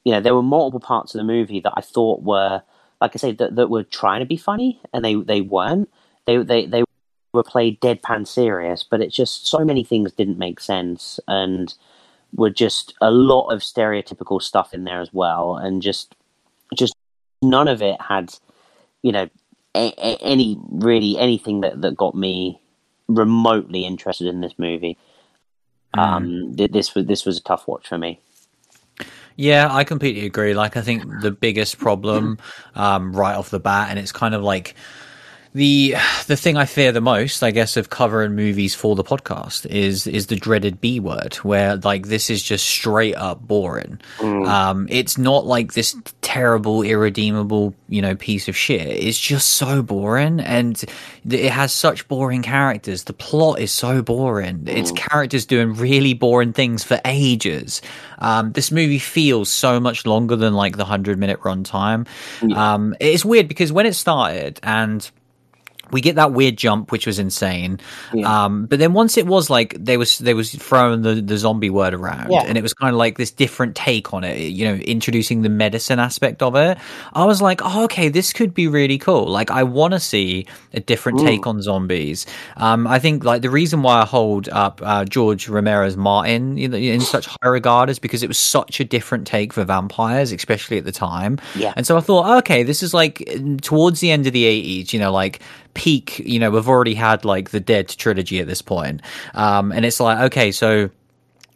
you know, there were multiple parts of the movie that I thought were, like I say, that, that were trying to be funny, and they they weren't. They they they were played deadpan serious, but it's just so many things didn't make sense, and were just a lot of stereotypical stuff in there as well, and just just none of it had, you know, a, a, any really anything that that got me remotely interested in this movie. Um, th- this was this was a tough watch for me. Yeah, I completely agree. Like, I think the biggest problem, um, right off the bat, and it's kind of like the the thing I fear the most, I guess, of covering movies for the podcast is is the dreaded B word, where like this is just straight up boring. Um, it's not like this terrible, irredeemable, you know, piece of shit. It's just so boring, and it has such boring characters. The plot is so boring. It's characters doing really boring things for ages. Um, this movie feels so much longer than like the hundred minute runtime. Um, it's weird because when it started and we get that weird jump, which was insane. Yeah. Um, but then once it was like they was they was throwing the, the zombie word around, Yeah. and it was kind of like this different take on it. You know, introducing the medicine aspect of it. I was like, oh, okay, this could be really cool. Like, I want to see a different take on zombies. Um, I think like the reason why I hold up uh, George Romero's Martin in, in such high regard is because it was such a different take for vampires, especially at the time. Yeah. And so I thought, okay, this is like towards the end of the 80s, you know, like peak, you know, we've already had like the Dead trilogy at this point. Um, and it's like, okay, so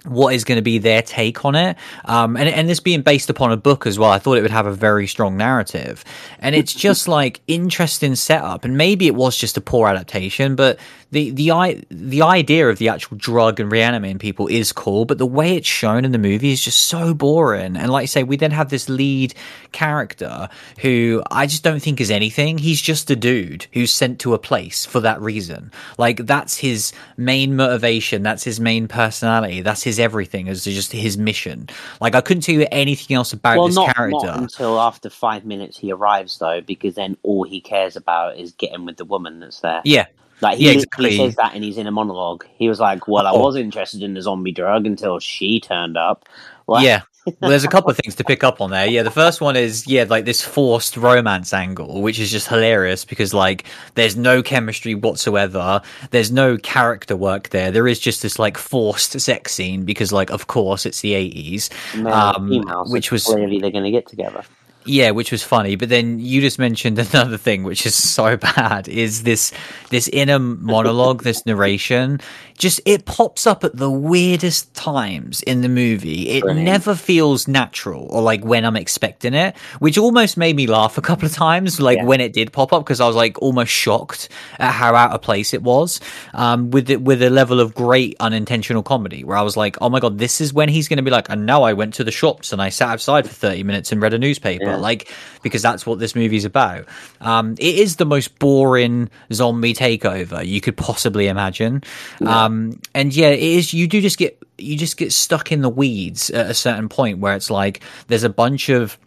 what is going to be their take on it. Um and and this being based upon a book as well i thought it would have a very strong narrative. And it's just like interesting setup. And maybe it was just a poor adaptation but the the i the idea of the actual drug and reanimating people is cool but the way it's shown in the movie is just so boring. And like I say we then have this lead character who i just don't think is anything. He's just a dude who's sent to a place for that reason. Like that's his main motivation. That's his main personality. That's his everything is just his mission like i couldn't tell you anything else about well, this not, character not until after five minutes he arrives, though, because then all he cares about is getting with the woman that's there. yeah Like he Yeah, exactly. says that, and he's in a monologue. He was like, "Well, I Oh. was interested in the zombie drug until she turned up." Like, yeah well there's a couple of things to pick up on there. Yeah the first one is yeah like this forced romance angle which is just hilarious because like there's no chemistry whatsoever. There's no character work there. There is just this like forced sex scene because like of course it's the 80s male um, and female, so which was clearly they're going to get together. Yeah which was funny but then you just mentioned another thing which is so bad is this this inner monologue this narration just it pops up at the weirdest times in the movie it Brilliant. never feels natural or like when i'm expecting it which almost made me laugh a couple of times like Yeah. when it did pop up because i was like almost shocked at how out of place it was um with it with a level of great unintentional comedy where i was like oh my god this is when he's going to be like and now i went to the shops and i sat outside for 30 minutes and read a newspaper Yeah. Like because that's what this movie's about. Um, it is the most boring zombie takeover you could possibly imagine. Um, and yeah, it is. You do just get you just get stuck in the weeds at a certain point where it's like there's a bunch of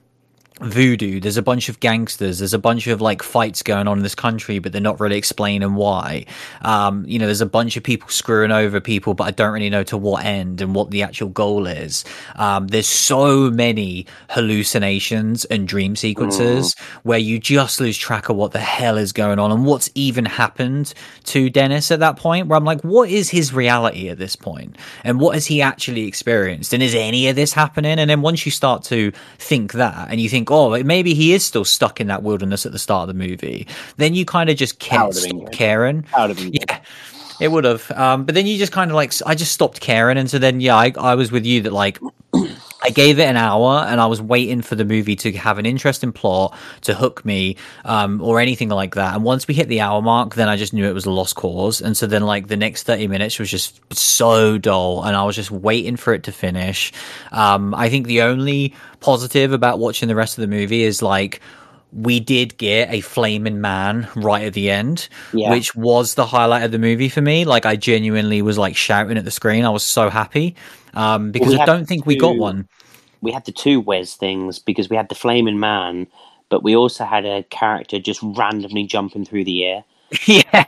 voodoo there's a bunch of gangsters there's a bunch of like fights going on in this country but they're not really explaining why. Um you know there's a bunch of people screwing over people but i don't really know to what end and what the actual goal is. Um there's so many hallucinations and dream sequences where you just lose track of what the hell is going on and what's even happened to dennis at that point where i'm like what is his reality at this point? And what has he actually experienced? And is any of this happening? And then once you start to think that and you think oh maybe he is still stuck in that wilderness at the start of the movie. Then you kind of just can't stop caring. Would have yeah it would have um but then you just kind of like i just stopped caring and so then yeah i, I was with you that like I gave it an hour and I was waiting for the movie to have an interesting plot to hook me um, or anything like that. And once we hit the hour mark, then I just knew it was a lost cause. And so then, like, the next 30 minutes was just so dull and I was just waiting for it to finish. Um, I think the only positive about watching the rest of the movie is like, we did get a flaming man right at the end, Yeah. which was the highlight of the movie for me. Like I genuinely was like shouting at the screen. I was so happy um, because we I don't think we got one. we had the two Wes things because we had the flaming man, but we also had a character just randomly jumping through the air. yeah,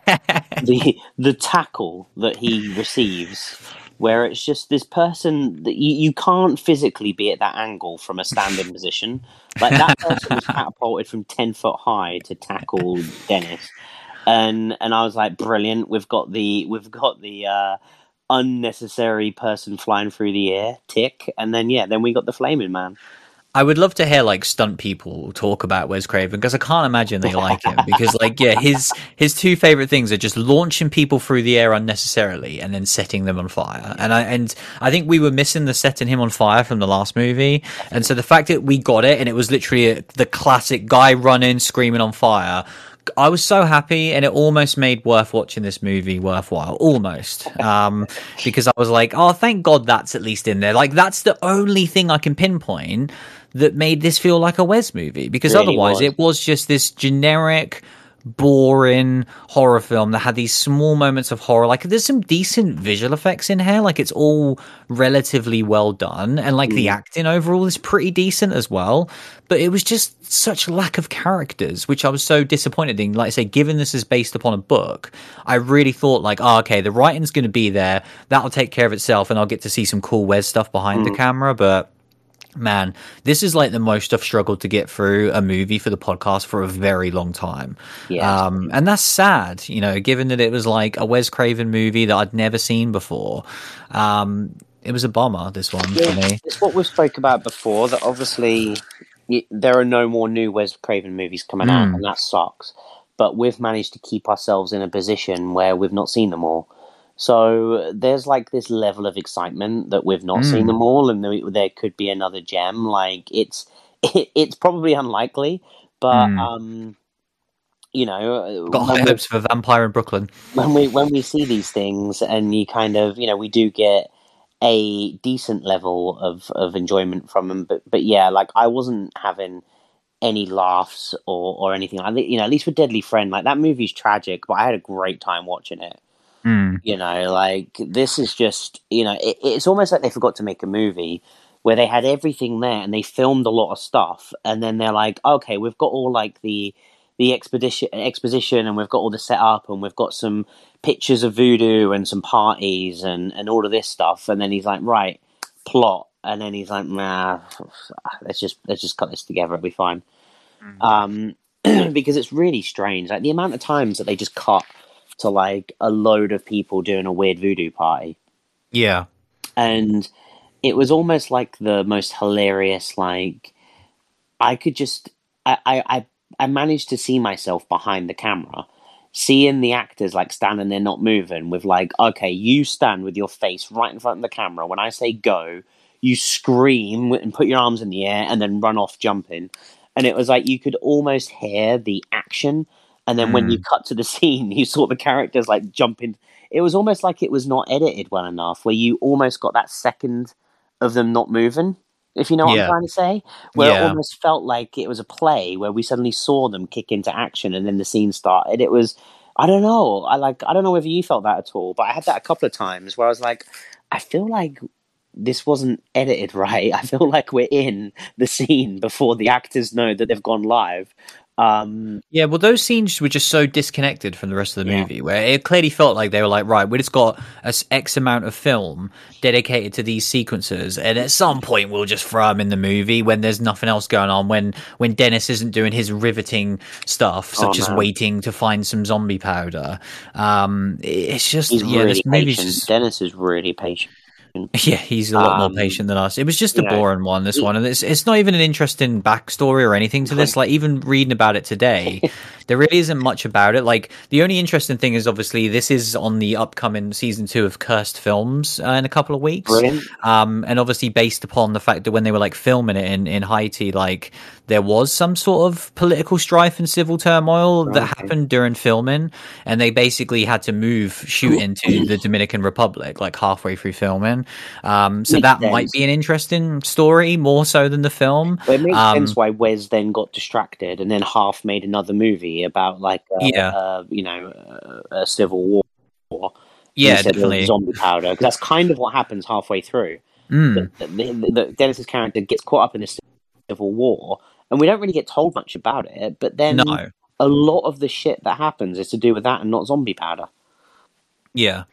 the the tackle that he receives, where it's just this person that you, you can't physically be at that angle from a standing position. Like that person was catapulted from ten foot high to tackle Dennis, and and I was like, brilliant. We've got the we've got the. Uh, unnecessary person flying through the air tick and then yeah then we got the flaming man. I would love to hear like stunt people talk about Wes Craven because I can't imagine they like him because like yeah his his two favorite things are just launching people through the air unnecessarily and then setting them on fire. And I and I think we were missing the setting him on fire from the last movie. And so the fact that we got it and it was literally a, the classic guy running screaming on fire I was so happy, and it almost made worth watching this movie worthwhile. Almost, um, because I was like, "Oh, thank God that's at least in there." Like that's the only thing I can pinpoint that made this feel like a Wes movie. Because Really otherwise, was. it was just this generic, boring horror film that had these small moments of horror. Like there's some decent visual effects in here. Like it's all relatively well done, and like the mm. acting overall is pretty decent as well. But it was just such lack of characters, which I was so disappointed in. Like I say, given this is based upon a book, I really thought like, oh, okay, the writing's going to be there. That'll take care of itself, and I'll get to see some cool Wes stuff behind the mm. camera. But man, this is like the most I've struggled to get through a movie for the podcast for a very long time. Yeah. Um, and that's sad, you know, given that it was like a Wes Craven movie that I'd never seen before. Um, it was a bummer, this one for me. It's what we spoke about before. That obviously y- there are no more new Wes Craven movies coming out, Mm. and that sucks. But we've managed to keep ourselves in a position where we've not seen them all. So there's like this level of excitement that we've not seen Mm. them all, and there, there could be another gem. Like it's it, it's probably unlikely, but Mm. um, you know, Got high hopes for Vampire in Brooklyn. when we when we see these things and you kind of you know we do get a decent level of of enjoyment from them but but yeah like i wasn't having any laughs or or anything like that you know at least with deadly friend like that movie's tragic but i had a great time watching it Mm. you know like this is just you know it, it's almost like they forgot to make a movie where they had everything there and they filmed a lot of stuff and then they're like okay we've got all like the the expedition exposition and we've got all the setup and we've got some pictures of voodoo and some parties and and all of this stuff. And then he's like right plot. And then he's like nah let's just let's just cut this together it'll be fine. Um because it's really strange like the amount of times that they just cut to like a load of people doing a weird voodoo party. Yeah. and it was almost like the most hilarious like i could just i i i, I managed to see myself behind the camera seeing the actors like standing there not moving with like okay you stand with your face right in front of the camera. When i say go you scream and put your arms in the air and then run off jumping. And it was like you could almost hear the action and then when you mm. cut to the scene you saw the characters like jumping it was almost like it was not edited well enough where you almost got that second of them not moving If you know what Yeah. I'm trying to say, where it almost felt like it was a play where we suddenly saw them kick into action and then the scene started. It was, I don't know, I like, I don't know whether you felt that at all, but I had that a couple of times where I was like, I feel like this wasn't edited right. I feel like we're in the scene before the actors know that they've gone live. Um, Yeah, well, those scenes were just so disconnected from the rest of the Yeah. movie, where it clearly felt like they were like, right, we just got a X amount of film dedicated to these sequences, and at some point we'll just throw them in the movie when there's nothing else going on, when when Dennis isn't doing his riveting stuff, such Oh, as waiting to find some zombie powder. Um, it's just he's yeah, really this movie's patient. just- Dennis is really patient. Yeah, he's a lot Um, more patient than us. It was just a boring one. This one, and it's it's not even an interesting backstory or anything to this. Like even reading about it today, there really isn't much about it. Like the only interesting thing is obviously this is on the upcoming season two of Cursed Films uh, in a couple of weeks. Brilliant. Um, and obviously based upon the fact that when they were like filming it in in Haiti, like there was some sort of political strife and civil turmoil that Okay. happened during filming, and they basically had to move shooting to the Dominican Republic like halfway through filming. Um, so Makes that sense. might be an interesting story more so than the film. But it makes Um, sense why Wes then got distracted and then half made another movie about like uh, Yeah. uh, you know a civil war. Yeah, definitely. Zombie powder because that's kind of what happens halfway through. Mm, The, the, the, Dennis's character gets caught up in this civil war, and we don't really get told much about it. But then no, a lot of the shit that happens is to do with that and not zombie powder. yeah.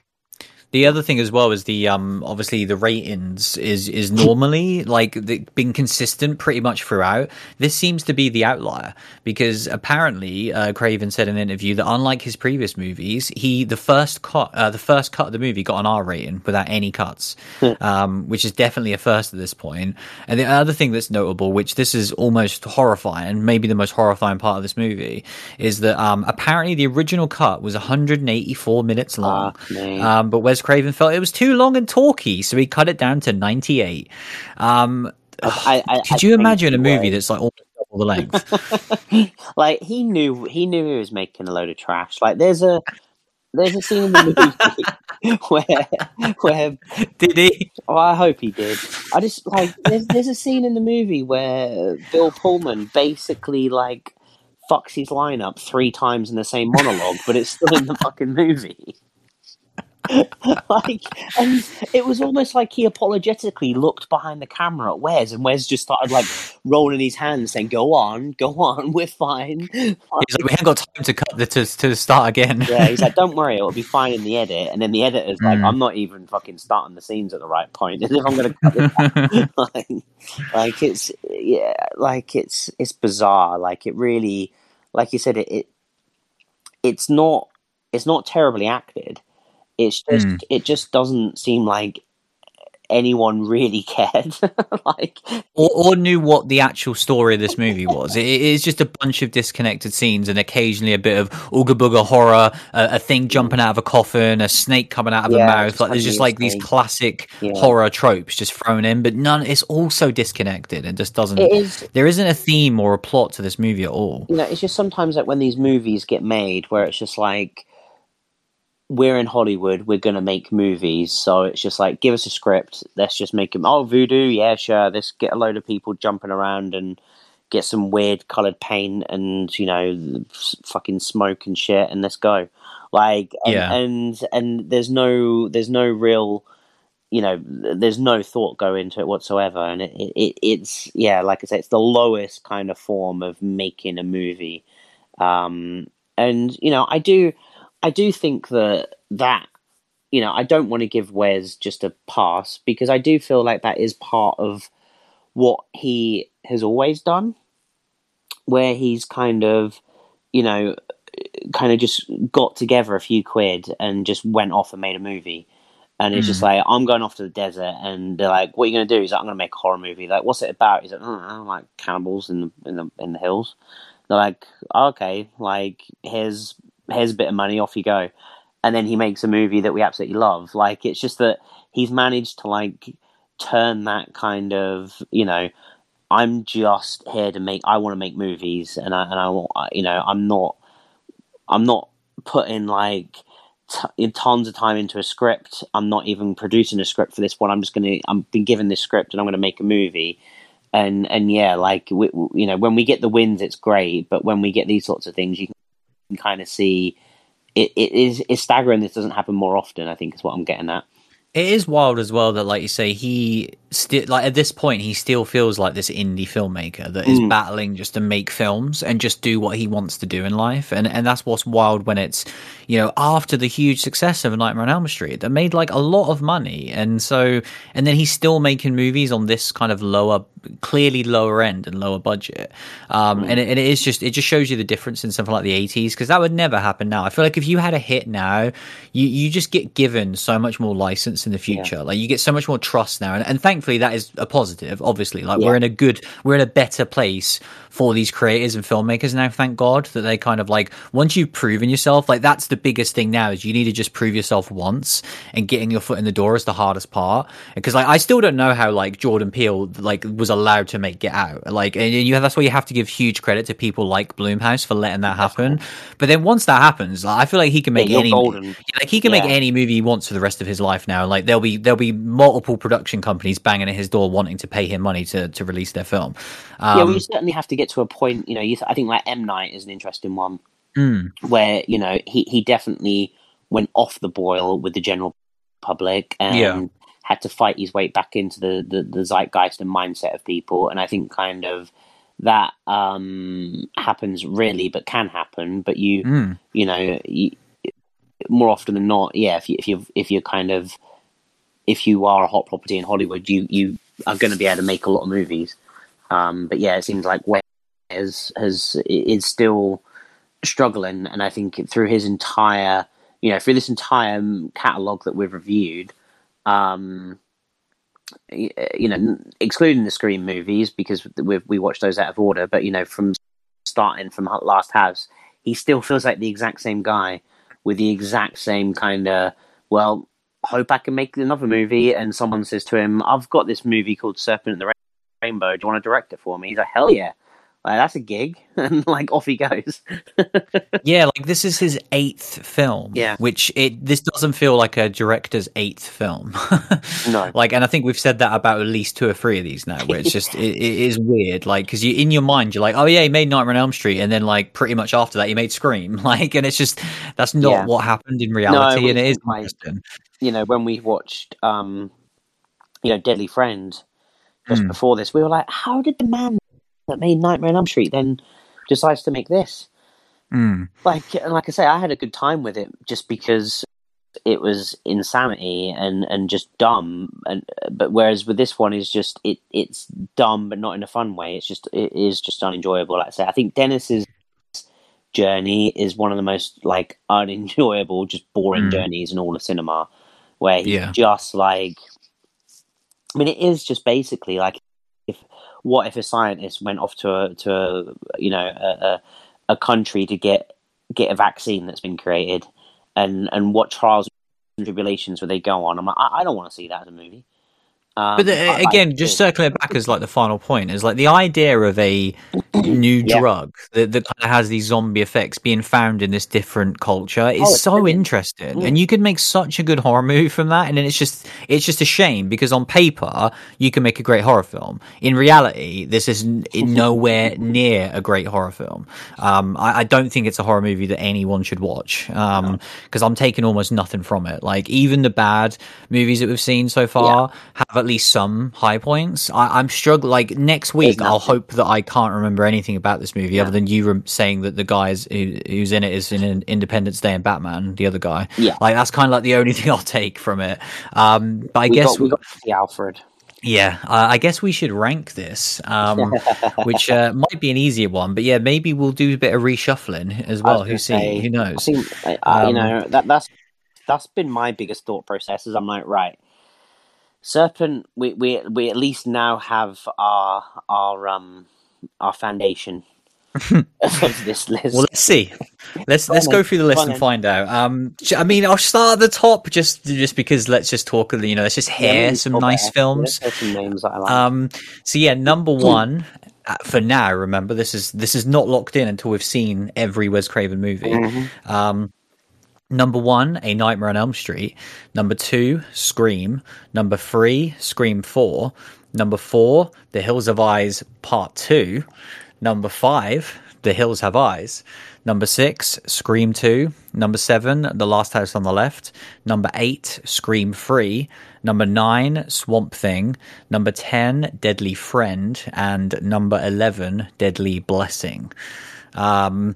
The other thing as well is the um obviously the ratings is is normally like the, been consistent pretty much throughout. This seems to be the outlier because apparently uh, Craven said in an interview that unlike his previous movies, he the first cut uh, the first cut of the movie got an R rating without any cuts, um, which is definitely a first at this point. And the other thing that's notable, which this is almost horrifying, maybe the most horrifying part of this movie, is that um, apparently the original cut was 184 minutes long. Ah, man. Um, but Wes Craven felt it was too long and talky, so he cut it down to 98. Um, I, I, could I you imagine a movie was. that's like almost double the length? like he knew he knew he was making a load of trash. Like there's a there's a scene in the movie where where Did he? oh, I hope he did. I just like there's there's a scene in the movie where Bill Pullman basically like fucks his line up three times in the same monologue, but it's still in the fucking movie. like, and it was almost like he apologetically looked behind the camera at Wes, and Wes just started like rolling his hands, saying, "Go on, go on, we're fine." He's like, we haven't got time to cut the, to to start again. Yeah, he's like, "Don't worry, it'll be fine in the edit." And then the editor's like, Mm. "I'm not even fucking starting the scenes at the right point. If I'm going to cut it like, like it's yeah, like it's it's bizarre. Like it really, like you said, it, it it's not it's not terribly acted. It's just Mm. it just doesn't seem like anyone really cared. like or, or knew what the actual story of this movie was. It, is just a bunch of disconnected scenes and occasionally a bit of ooga booga horror, a, a thing jumping out of a coffin, a snake coming out of Yeah, a mouth. Like there's just like these classic Yeah. horror tropes just thrown in, but none. It's all so disconnected and just doesn't. it is there isn't a theme or a plot to this movie at all. you know, it's just sometimes like when these movies get made where it's just like we're in Hollywood, we're gonna make movies, so it's just like give us a script, let's just make them. Oh, voodoo, yeah, sure. Let's get a load of people jumping around and get some weird colored paint and you know fucking smoke and shit, and let's go. Like, and, Yeah. and and there's no there's no real you know there's no thought go into it whatsoever and it, it, it it's yeah like i said, it's the lowest kind of form of making a movie um and you know i do i do think that that you know i don't want to give wes just a pass because i do feel like that is part of what he has always done where he's kind of you know kind of just got together a few quid and just went off and made a movie and it's just mm. like I'm going off to the desert, and they're like, "What are you going to do?" He's like, "I'm going to make a horror movie." Like, what's it about? He's like, "I don't like cannibals in the in the in the hills." They're like, "Okay, like here's here's a bit of money, off you go," and then he makes a movie that we absolutely love. Like, it's just that he's managed to like turn that kind of you know, I'm just here to make. I want to make movies, and I and I want you know, I'm not I'm not putting like t- tons of time into a script. I'm not even producing a script for this one. I'm just gonna. I'm been given this script and I'm gonna make a movie. And and yeah, like we, you know, when we get the wins, it's great. But when we get these sorts of things, you can kind of see it, it is it's staggering. This doesn't happen more often. I think is what I'm getting at. It is wild as well that, like you say, he still like at this point he still feels like this indie filmmaker that is mm. battling just to make films and just do what he wants to do in life, and and that's what's wild when it's you know after the huge success of Nightmare on Elm Street that made like a lot of money, and so and then he's still making movies on this kind of lower, clearly lower end and lower budget, um, mm. and, it, and it is just it just shows you the difference in something like the eighties because that would never happen now. I feel like if you had a hit now, you you just get given so much more license in the future, yeah. like you get so much more trust now, and, and thankfully that is a positive obviously like yeah. we're in a good we're in a better place for these creators and filmmakers now thank god that they kind of like once you've proven yourself like that's the biggest thing now is you need to just prove yourself once and getting your foot in the door is the hardest part because like i still don't know how like jordan peele like was allowed to make get out like and you that's why you have to give huge credit to people like Blumhouse for letting that happen but then once that happens like, i feel like he can make yeah, any golden. like he can yeah. make any movie he wants for the rest of his life now like there'll be there'll be multiple production companies banging at his door wanting to pay him money to, to release their film. Um, yeah, we certainly have to get to a point. You know, you th- I think like M Night is an interesting one mm. where you know he he definitely went off the boil with the general public and yeah. Had to fight his way back into the, the the zeitgeist and mindset of people. And I think kind of that um, happens really, but can happen. But you mm. you know. You, more often than not, yeah. If you if you if you're kind of if you are a hot property in Hollywood, you you are going to be able to make a lot of movies. Um, but yeah, it seems like Wes has has is still struggling, and I think through his entire you know through this entire catalog that we've reviewed, um, you know, excluding the Scream movies because we we watched those out of order, but you know from starting from Last House, he still feels like the exact same guy with the exact same kind of well hope I can make another movie. And someone says to him, I've got this movie called Serpent and the Rainbow. Do you want to direct it for me? He's like, hell yeah. Like, that's a gig. and like off he goes. yeah, like this is his eighth film. Yeah. Which it this doesn't feel like a director's eighth film. no. Like and I think we've said that about at least two or three of these now, where it's just it, it is weird. Like because you in your mind you're like, oh yeah, he made Nightmare on Elm Street, and then like pretty much after that he made Scream. Like and it's just that's not yeah. what happened in reality, no, and it is interesting you know, when we watched, um, you know, Deadly Friend just mm. before this, we were like, how did the man that made Nightmare on Elm Street then decides to make this? Mm. Like, like I say, I had a good time with it just because it was insanity and and just dumb and but whereas with this one is just it it's dumb but not in a fun way it's just it is just unenjoyable like i say i think dennis's journey is one of the most like unenjoyable just boring mm. journeys in all of cinema where he yeah. just like I mean it is just basically like if what if a scientist went off to a to a you know a, a, a country to get get a vaccine that's been created and and what trials and tribulations would they go on? I'm like, I, I don't want to see that as a movie. Um, but the, again, just circling it back as like the final point is like the idea of a new yeah. drug that, that kind of has these zombie effects being found in this different culture is oh, so brilliant. interesting, mm. and you could make such a good horror movie from that. And then it's just it's just a shame because on paper you can make a great horror film. In reality, this is nowhere near a great horror film. Um, I, I, don't think it's a horror movie that anyone should watch because um, no. I'm taking almost nothing from it. Like even the bad movies that we've seen so far yeah. have least some high points. I, am struggling. Like next week, I'll hope that I can't remember anything about this movie yeah. other than you saying that the guy who, who's in it is in Independence Day and Batman, the other guy. Yeah, like that's kind of like the only thing I'll take from it. Um, but I we guess got, we got the Alfred. Yeah, uh, I guess we should rank this, um, which uh, might be an easier one. But yeah, maybe we'll do a bit of reshuffling as well. Who see? Who knows? I think, uh, um, you know that that's that's been my biggest thought process. Is I'm like, right, Serpent, we, we we at least now have our our um our foundation of this list. Well, let's see. Let's let's go through the list and find out. Um, I mean, I'll start at the top just just because let's just talk. You know, let's just hear yeah, some nice films. Some names that I like. Um, so yeah, number one. Uh, for now, remember this is this is not locked in until we've seen every Wes Craven movie. Mm-hmm. Um, Number one, A Nightmare on Elm Street. Number two, Scream. Number three, Scream 4. Number four, The Hills Have Eyes Part 2. Number five, The Hills Have Eyes. Number six, Scream 2. Number seven, The Last House on the Left. Number eight, Scream 3. Number nine, Swamp Thing. Number 10, Deadly Friend. And number 11, Deadly Blessing. Um,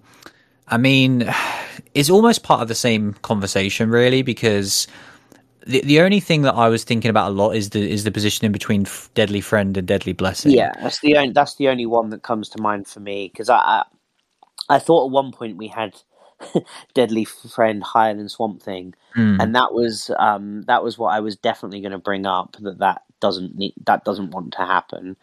I mean, it's almost part of the same conversation, really, because the the only thing that I was thinking about a lot is the is the position in between Deadly Friend and Deadly Blessing. Yeah, that's the only that's the only one that comes to mind for me because I, I, I thought at one point we had Deadly Friend higher than Swamp Thing, mm. and that was um, that was what I was definitely going to bring up that that doesn't need, that doesn't want to happen,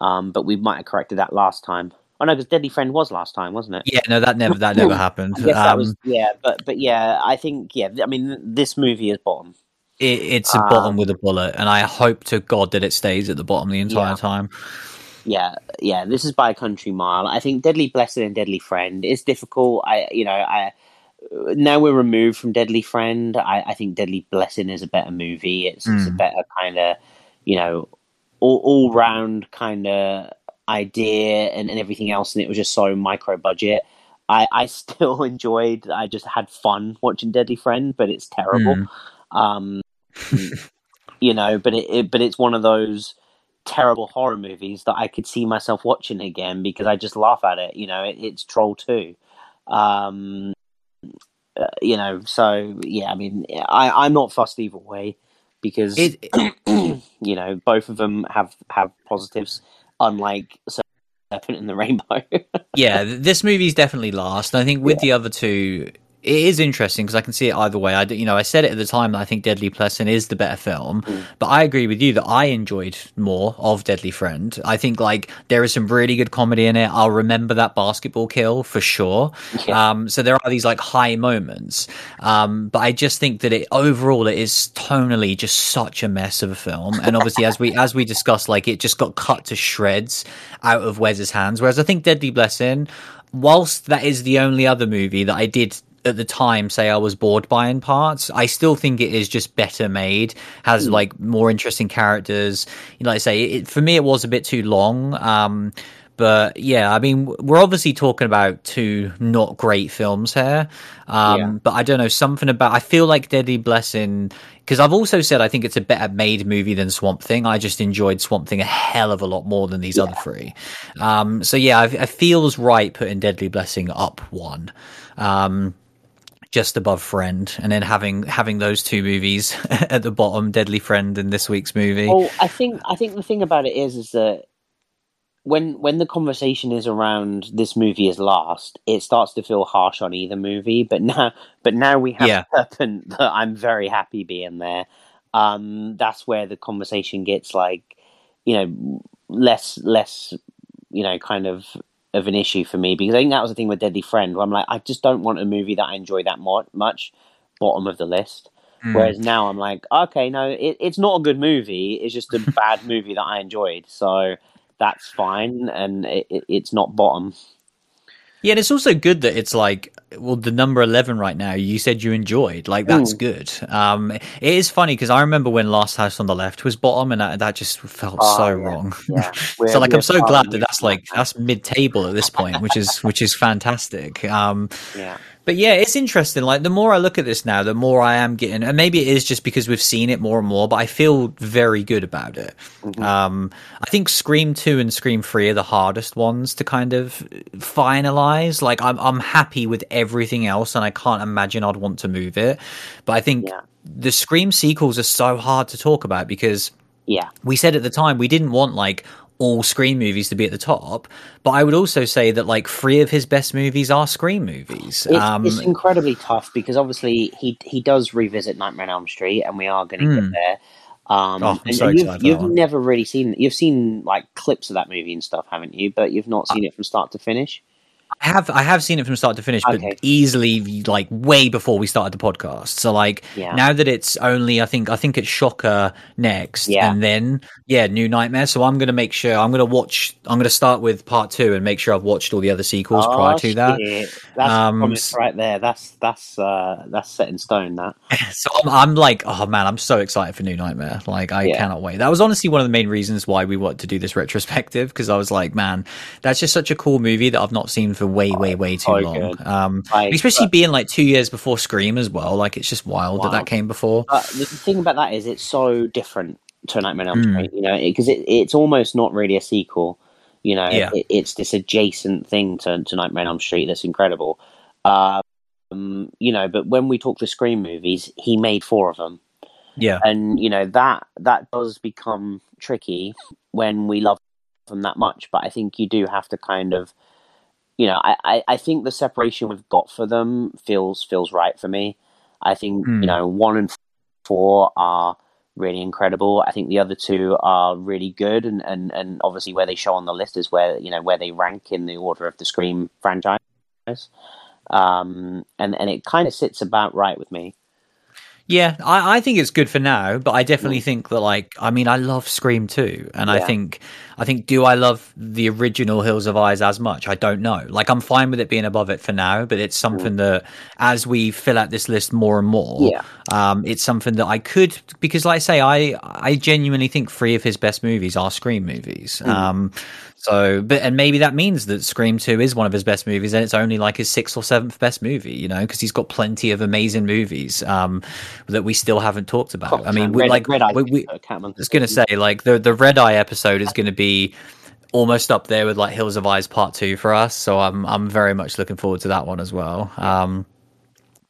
um, but we might have corrected that last time. Oh no, because Deadly Friend was last time, wasn't it? Yeah, no, that never that never happened. Um, that was yeah, but but yeah, I think yeah, I mean this movie is bottom. It, it's a bottom um, with a bullet, and I hope to God that it stays at the bottom the entire yeah. time. Yeah, yeah, this is by a country mile. I think Deadly Blessing and Deadly Friend is difficult. I, you know, I now we're removed from Deadly Friend. I, I think Deadly Blessing is a better movie. It's, mm. it's a hmm. better kind of, you know, all, all round kind of idea and, and everything else, and it was just so micro budget. I, I still enjoyed. I just had fun watching Deadly Friend, but it's terrible. Mm. Um, you know, but it, it, but it's one of those terrible horror movies that I could see myself watching again because I just laugh at it. You know, it, it's Troll Two. Um, uh, you know, so yeah, I mean, I, I'm not fussed either way because it, you know both of them have have positives, unlike Serpent and the Rainbow. yeah, this movie's definitely last. I think with yeah. the other two, it is interesting because I can see it either way. I, you know, I said it at the time that I think Deadly Blessing is the better film, mm. but I agree with you that I enjoyed more of Deadly Friend. I think like there is some really good comedy in it. I'll remember that basketball kill for sure. Yeah. Um, so there are these like high moments, um, but I just think that it overall it is tonally just such a mess of a film. And obviously, as we as we discussed, like it just got cut to shreds out of Wes's hands. Whereas I think Deadly Blessing whilst that is the only other movie that I did at the time say I was bored by in parts. I still think it is just better made, has mm. like more interesting characters. You know, like I say, it, for me, it was a bit too long. Um, but yeah, I mean, we're obviously talking about two not great films here. Um, yeah. But I don't know, something about, I feel like Deadly Blessing, because I've also said I think it's a better made movie than Swamp Thing. I just enjoyed Swamp Thing a hell of a lot more than these yeah. other three. Um, so yeah, it feels right putting Deadly Blessing up one. Um, just above Friend, and then having having those two movies at the bottom, Deadly Friend and this week's movie. Well, I think I think the thing about it is is that when when the conversation is around this movie is last, it starts to feel harsh on either movie. But now, but now we have yeah. Serpent that I'm very happy being there. Um, that's where the conversation gets like, you know, less less, you know, kind of of an issue for me because I think that was the thing with Deadly Friend where I'm like, I just don't want a movie that I enjoy that much, bottom of the list. Mm. Whereas now I'm like, okay, no, it, it's not a good movie. It's just a bad movie that I enjoyed. So that's fine, and it, it, it's not bottom. Yeah, and it's also good that it's like, well, the number 11 right now, you said you enjoyed. Like, that's mm. good. Um, it is funny because I remember when Last House on the Left was bottom and that, that just felt oh, so yeah. wrong. Yeah. so, like, I'm so glad that that's like, that's mid table at this point, which is, which is fantastic. Um, yeah. But yeah, it's interesting. Like the more I look at this now, the more I am getting, and maybe it is just because we've seen it more and more, but I feel very good about it. Mm-hmm. Um, I think Scream 2 and Scream 3 are the hardest ones to kind of finalize. Like I'm, I'm happy with everything else and I can't imagine I'd want to move it. But I think yeah. the Scream sequels are so hard to talk about because yeah. We said at the time we didn't want like all Scream movies to be at the top, but I would also say that like three of his best movies are Scream movies. It's, um, it's incredibly tough because obviously he he does revisit Nightmare on Elm Street, and we are going to mm. get hmm. there. Um, oh, and, so and you've, you've never really seen you've seen like clips of that movie and stuff, haven't you? But you've not seen I, it from start to finish. I have I have seen it from start to finish, but easily like way before we started the podcast. So like Yeah. now that it's only I think I think it's Shocker next, Yeah. and then yeah, New Nightmare. So I'm gonna make sure I'm gonna watch. I'm gonna start with part two and make sure I've watched all the other sequels prior Oh, to that. That's Um, promise right there. That's that's uh, that's set in stone. That So I'm, I'm like, oh man, I'm so excited for New Nightmare. Like, I Yeah. cannot wait. That was honestly one of the main reasons why we wanted to do this retrospective because I was like, man, that's just such a cool movie that I've not seen for way, way, way too so long. Um, Like, especially but- being like two years before Scream as well. Like, it's just wild that Wow. that came before. But the thing about that is, it's so different to Nightmare on Elm Mm. Street. You know, because it, it's almost not really a sequel. You know, Yeah. it, it's this adjacent thing to, to Nightmare on Elm Street that's incredible. Um, you know, but when we talk the Scream movies, he made four of them, Yeah. and you know that that does become tricky when we love them that much. But I think you do have to kind of, you know, I, I, I think the separation we've got for them feels feels right for me. I think Hmm. you know one and four are really incredible. I think the other two are really good, and, and, and obviously where they show on the list is where you know where they rank in the order of the Scream franchise. Um, and and it kind of sits about right with me. Yeah, I, I think it's good for now, but I definitely think that like I mean I love Scream too, and I think I think do I love the original Hills Have Eyes as much? I don't know. Like I'm fine with it being above it for now, but it's something that as we fill out this list more and more, Yeah. um, it's something that I could because like I say I I genuinely think three of his best movies are Scream movies. Um, so, but and maybe that means that Scream Two is one of his best movies, and it's only like his sixth or seventh best movie. You know, because he's got plenty of amazing movies um, that we still haven't talked about. I mean, we, Red, like Red Eye, we, we, I was gonna say like the the Red Eye episode is gonna be almost up there with like Hills Have Eyes Part Two for us. So I'm I'm very much looking forward to that one as well. Um,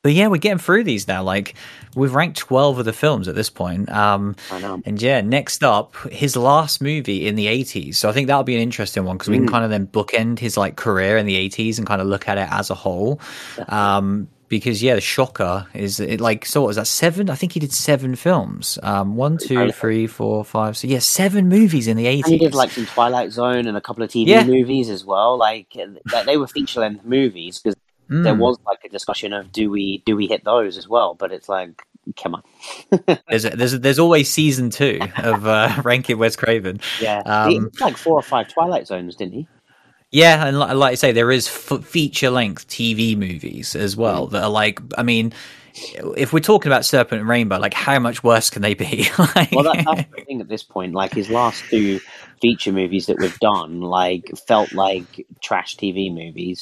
but yeah, we're getting through these now. Like we've ranked twelve of the films at this point. Um, I know. and yeah, next up, his last movie in the 80s. So I think that'll be an interesting one because we can kind of then bookend his like career in the 80s and kind of look at it as a whole. Um, because yeah, the shocker is it like so what was that seven? I think he did seven films. Um, one, two, three, four, five. So yeah, seven movies in the 80s. And he did like some Twilight Zone and a couple of TV Yeah. movies as well. Like they were feature length movies because there Mm. was like a discussion of do we do we hit those as well? But it's like, come on, there's a, there's a, there's always season two of uh, ranking Wes Craven. yeah, Um, like four or five Twilight Zones, didn't he? Yeah, and like, like I say, there is f- feature length TV movies as well that are like, I mean, if we're talking about Serpent and Rainbow, like how much worse can they be? like, Well, that, that's the thing at this point. Like his last two feature movies that we've done, like felt like trash TV movies.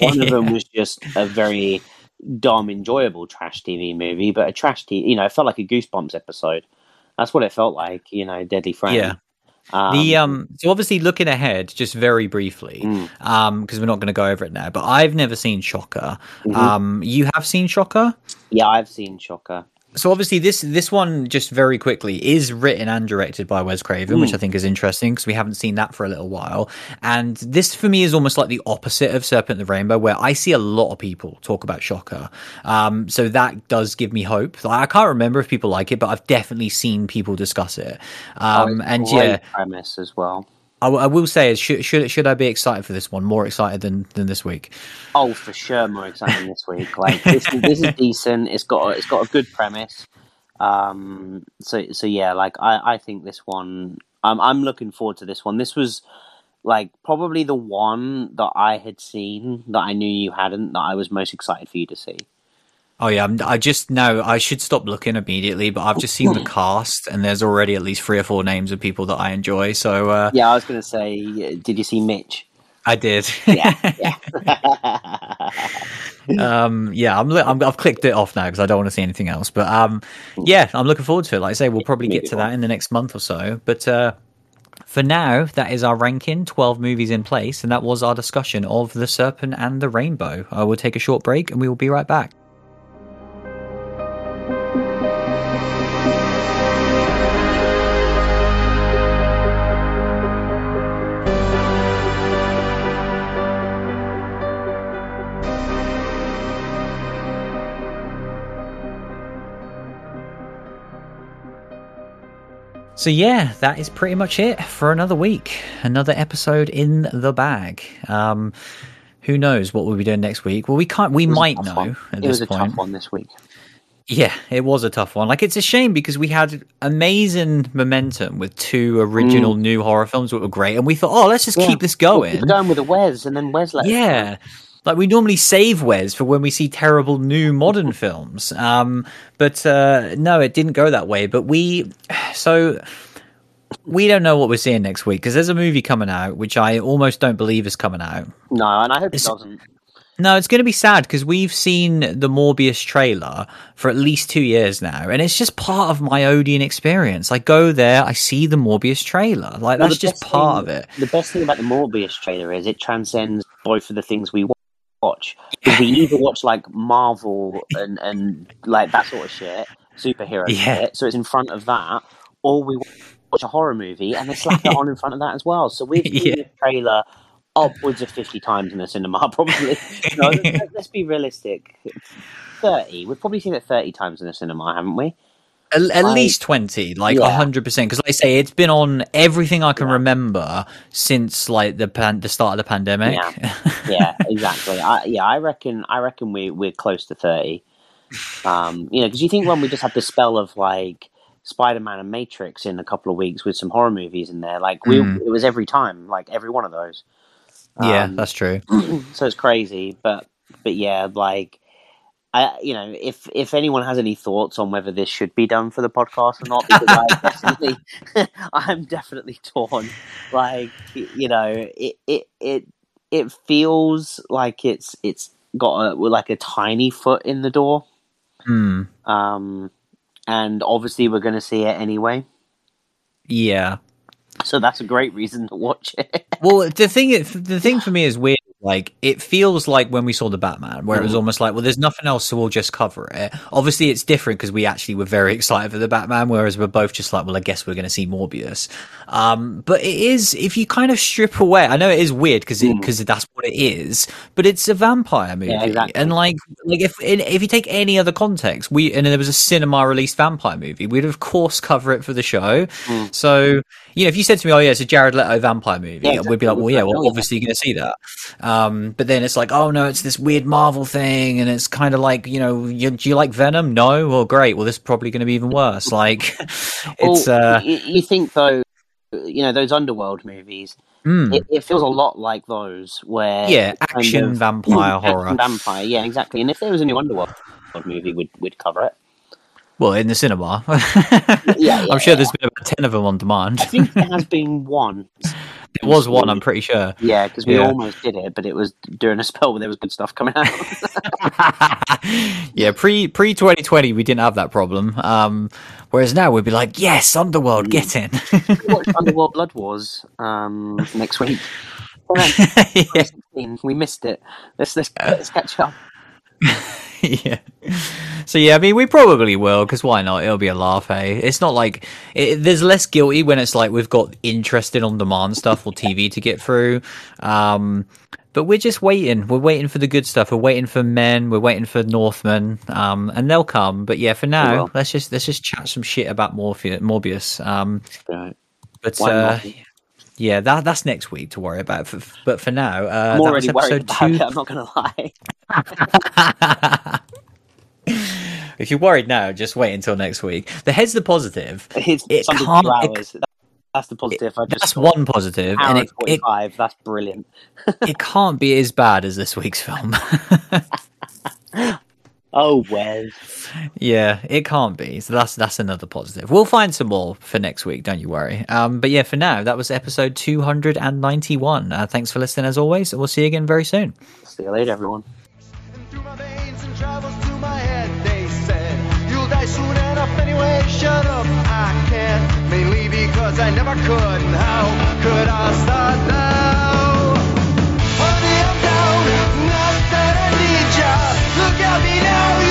One of them was just a very dumb, enjoyable trash TV movie, but a trash TV, you know, it felt like a Goosebumps episode. That's what it felt like, you know, Deadly Friend. Yeah. Um, the um so obviously looking ahead just very briefly Mm. um because we're not going to go over it now but i've never seen shocker Mhm. um you have seen shocker yeah, I've seen Shocker. So obviously this this one just very quickly is written and directed by Wes Craven, which Mm. I think is interesting because we haven't seen that for a little while. And this for me is almost like the opposite of Serpent and the Rainbow, where I see a lot of people talk about Shocker. Um, so that does give me hope. Like, I can't remember if people like it, but I've definitely seen people discuss it. Um, Oh, and yeah, premise as well. I, will say, should, should should I be excited for this one? More excited than than this week? Oh, for sure, more exciting this week. Like this, is- this is decent. It's got a, it's got a good premise. Um, so so yeah, like I, I think this one. I'm I'm looking forward to this one. This was like probably the one that I had seen that I knew you hadn't. That I was most excited for you to see. Oh yeah, I'm, I just know I should stop looking immediately, but I've just seen the cast, and there's already at least three or four names of people that I enjoy. So uh, Yeah, I was gonna say, uh, did you see Mitch? I did. Yeah, yeah. um, yeah, I'm, I'm. I've clicked it off now because I don't want to see anything else. But um, yeah, I'm looking forward to it. Like I say, we'll probably get to that in the next month or so. But uh, for now, that is our ranking: twelve movies in place, and that was our discussion of the Serpent and the Rainbow. I will take a short break, and we will be right back. So yeah, that is pretty much it for another week. Another episode in the bag. Um, who knows what we'll be doing next week? Well, we can't. We might know one. at it this was a point. tough one this week. Yeah, it was a tough one. Like it's a shame because we had amazing momentum with two original new horror films that were great, and we thought, oh, let's just Mm. Yeah. keep this going. were going with the Wes, and then Wes us Yeah. Like we normally save Wes for when we see terrible new modern films. Um, but uh, no, it didn't go that way. But we, so we don't know what we're seeing next week because there's a movie coming out which I almost don't believe is coming out. No, and I hope it doesn't. No, it's going to be sad because we've seen the Morbius trailer for at least two years now, and it's just part of my Odeon experience. I go there, I see the Morbius trailer, like Well, that's just part thing- of it. The best thing about the Morbius trailer is it transcends both of the things we wa- watch. Because we either watch like Marvel and, and like that sort of shit, superhero Yeah. shit, so it's in front of that, or we watch a horror movie and they slap it on in front of that as well. So we've seen Yeah. the trailer upwards of 50 times in the cinema, probably. no, let's, let's be realistic. 30. We've probably seen it 30 times in the cinema, haven't we? At, at I- least 20, like Yeah. 100%. Because, like I say, it's been on everything I can remember since, like, the pan- the start of the pandemic. yeah, exactly. I, yeah, I reckon. I reckon we we're close to thirty. Um, you know, because you think when we just had the spell of like Spider Man and Matrix in a couple of weeks with some horror movies in there, like we Mm. it was every time, like every one of those. yeah, Um, that's true. so it's crazy, but but yeah, like. I, you know, if if anyone has any thoughts on whether this should be done for the podcast or not, because I I'm definitely torn. Like, you know, it it it it feels like it's it's got a like a tiny foot in the door, Hmm. um, and obviously we're going to see it anyway. Yeah. So that's a great reason to watch it. Well, the thing, the thing for me is weird. Like it feels like when we saw the Batman, where it was Mhm. almost like, well, there's nothing else, so we'll just cover it. Obviously, it's different because we actually were very excited for the Batman, whereas we're both just like, well, I guess we're going to see Morbius. Um, but it is if you kind of strip away. I know it is weird because Mm. because that's what it is, but it's a vampire movie, exactly. and like like if if you take any other context, we and there was a cinema released vampire movie, we'd of course cover it for the show. Mm. So you know, if you said to me, "Oh yeah, it's a Jared Leto vampire movie," Yeah, we'd be like, "Well, yeah, well, obviously you're going to see that." Um, but then it's like, "Oh no, it's this weird Marvel thing," and it's kind of like, you know, you, do you like Venom? No, well, great. Well, this is probably going to be even worse. Like, it's Well, uh, y- you think though, you know, those underworld movies. mm, It, it feels a lot like those where yeah, kind action of- vampire Action horror. vampire, yeah, exactly. And if there was a new underworld movie, we'd we'd cover it. Well, in the cinema, yeah, I'm sure yeah. there's been about ten of them on demand. I think there has been one. There was one, I'm pretty sure. Yeah, because we Yeah. almost did it, but it was during a spell where there was good stuff coming out. yeah, pre pre 2020, we didn't have that problem. Um, whereas now we'd be like, yes, Underworld, Mm. get in. we watched Underworld Blood Wars um, next week. We missed it. Let's let's, let's catch up. yeah. So yeah, I mean, we probably will because why not? It'll be a laugh. hey. It's not like it, there's less guilty when it's like we've got interested on demand stuff or TV to get through. Um, but we're just waiting. We're waiting for the good stuff. We're waiting for men. We're waiting for Northman. Um, and they'll come. But yeah, for now, let's just let's just chat some shit about Morpheus, Morbius. Um, Right. but uh? Yeah, that that's next week to worry about. For, but for now, uh, I'm already worried about two. it. I'm not going to lie. if you're worried now, just wait until next week. The head's the positive. It's It can't- it- That's the positive. I just That's one positive, and it, it. That's brilliant. it can't be as bad as this week's film. Oh, Wes. yeah, it can't be. So that's that's another positive. We'll find some more for next week. Don't you worry. Um, but yeah, for now, that was episode 291. Uh, thanks for listening as always. We'll see you again very soon. See you later, everyone. through my veins and travels to my head. They said, You'll die soon enough anyway. Shut up, I can't. Mainly because I never could. And how could I start now? Honey, I'm down. Now Love me now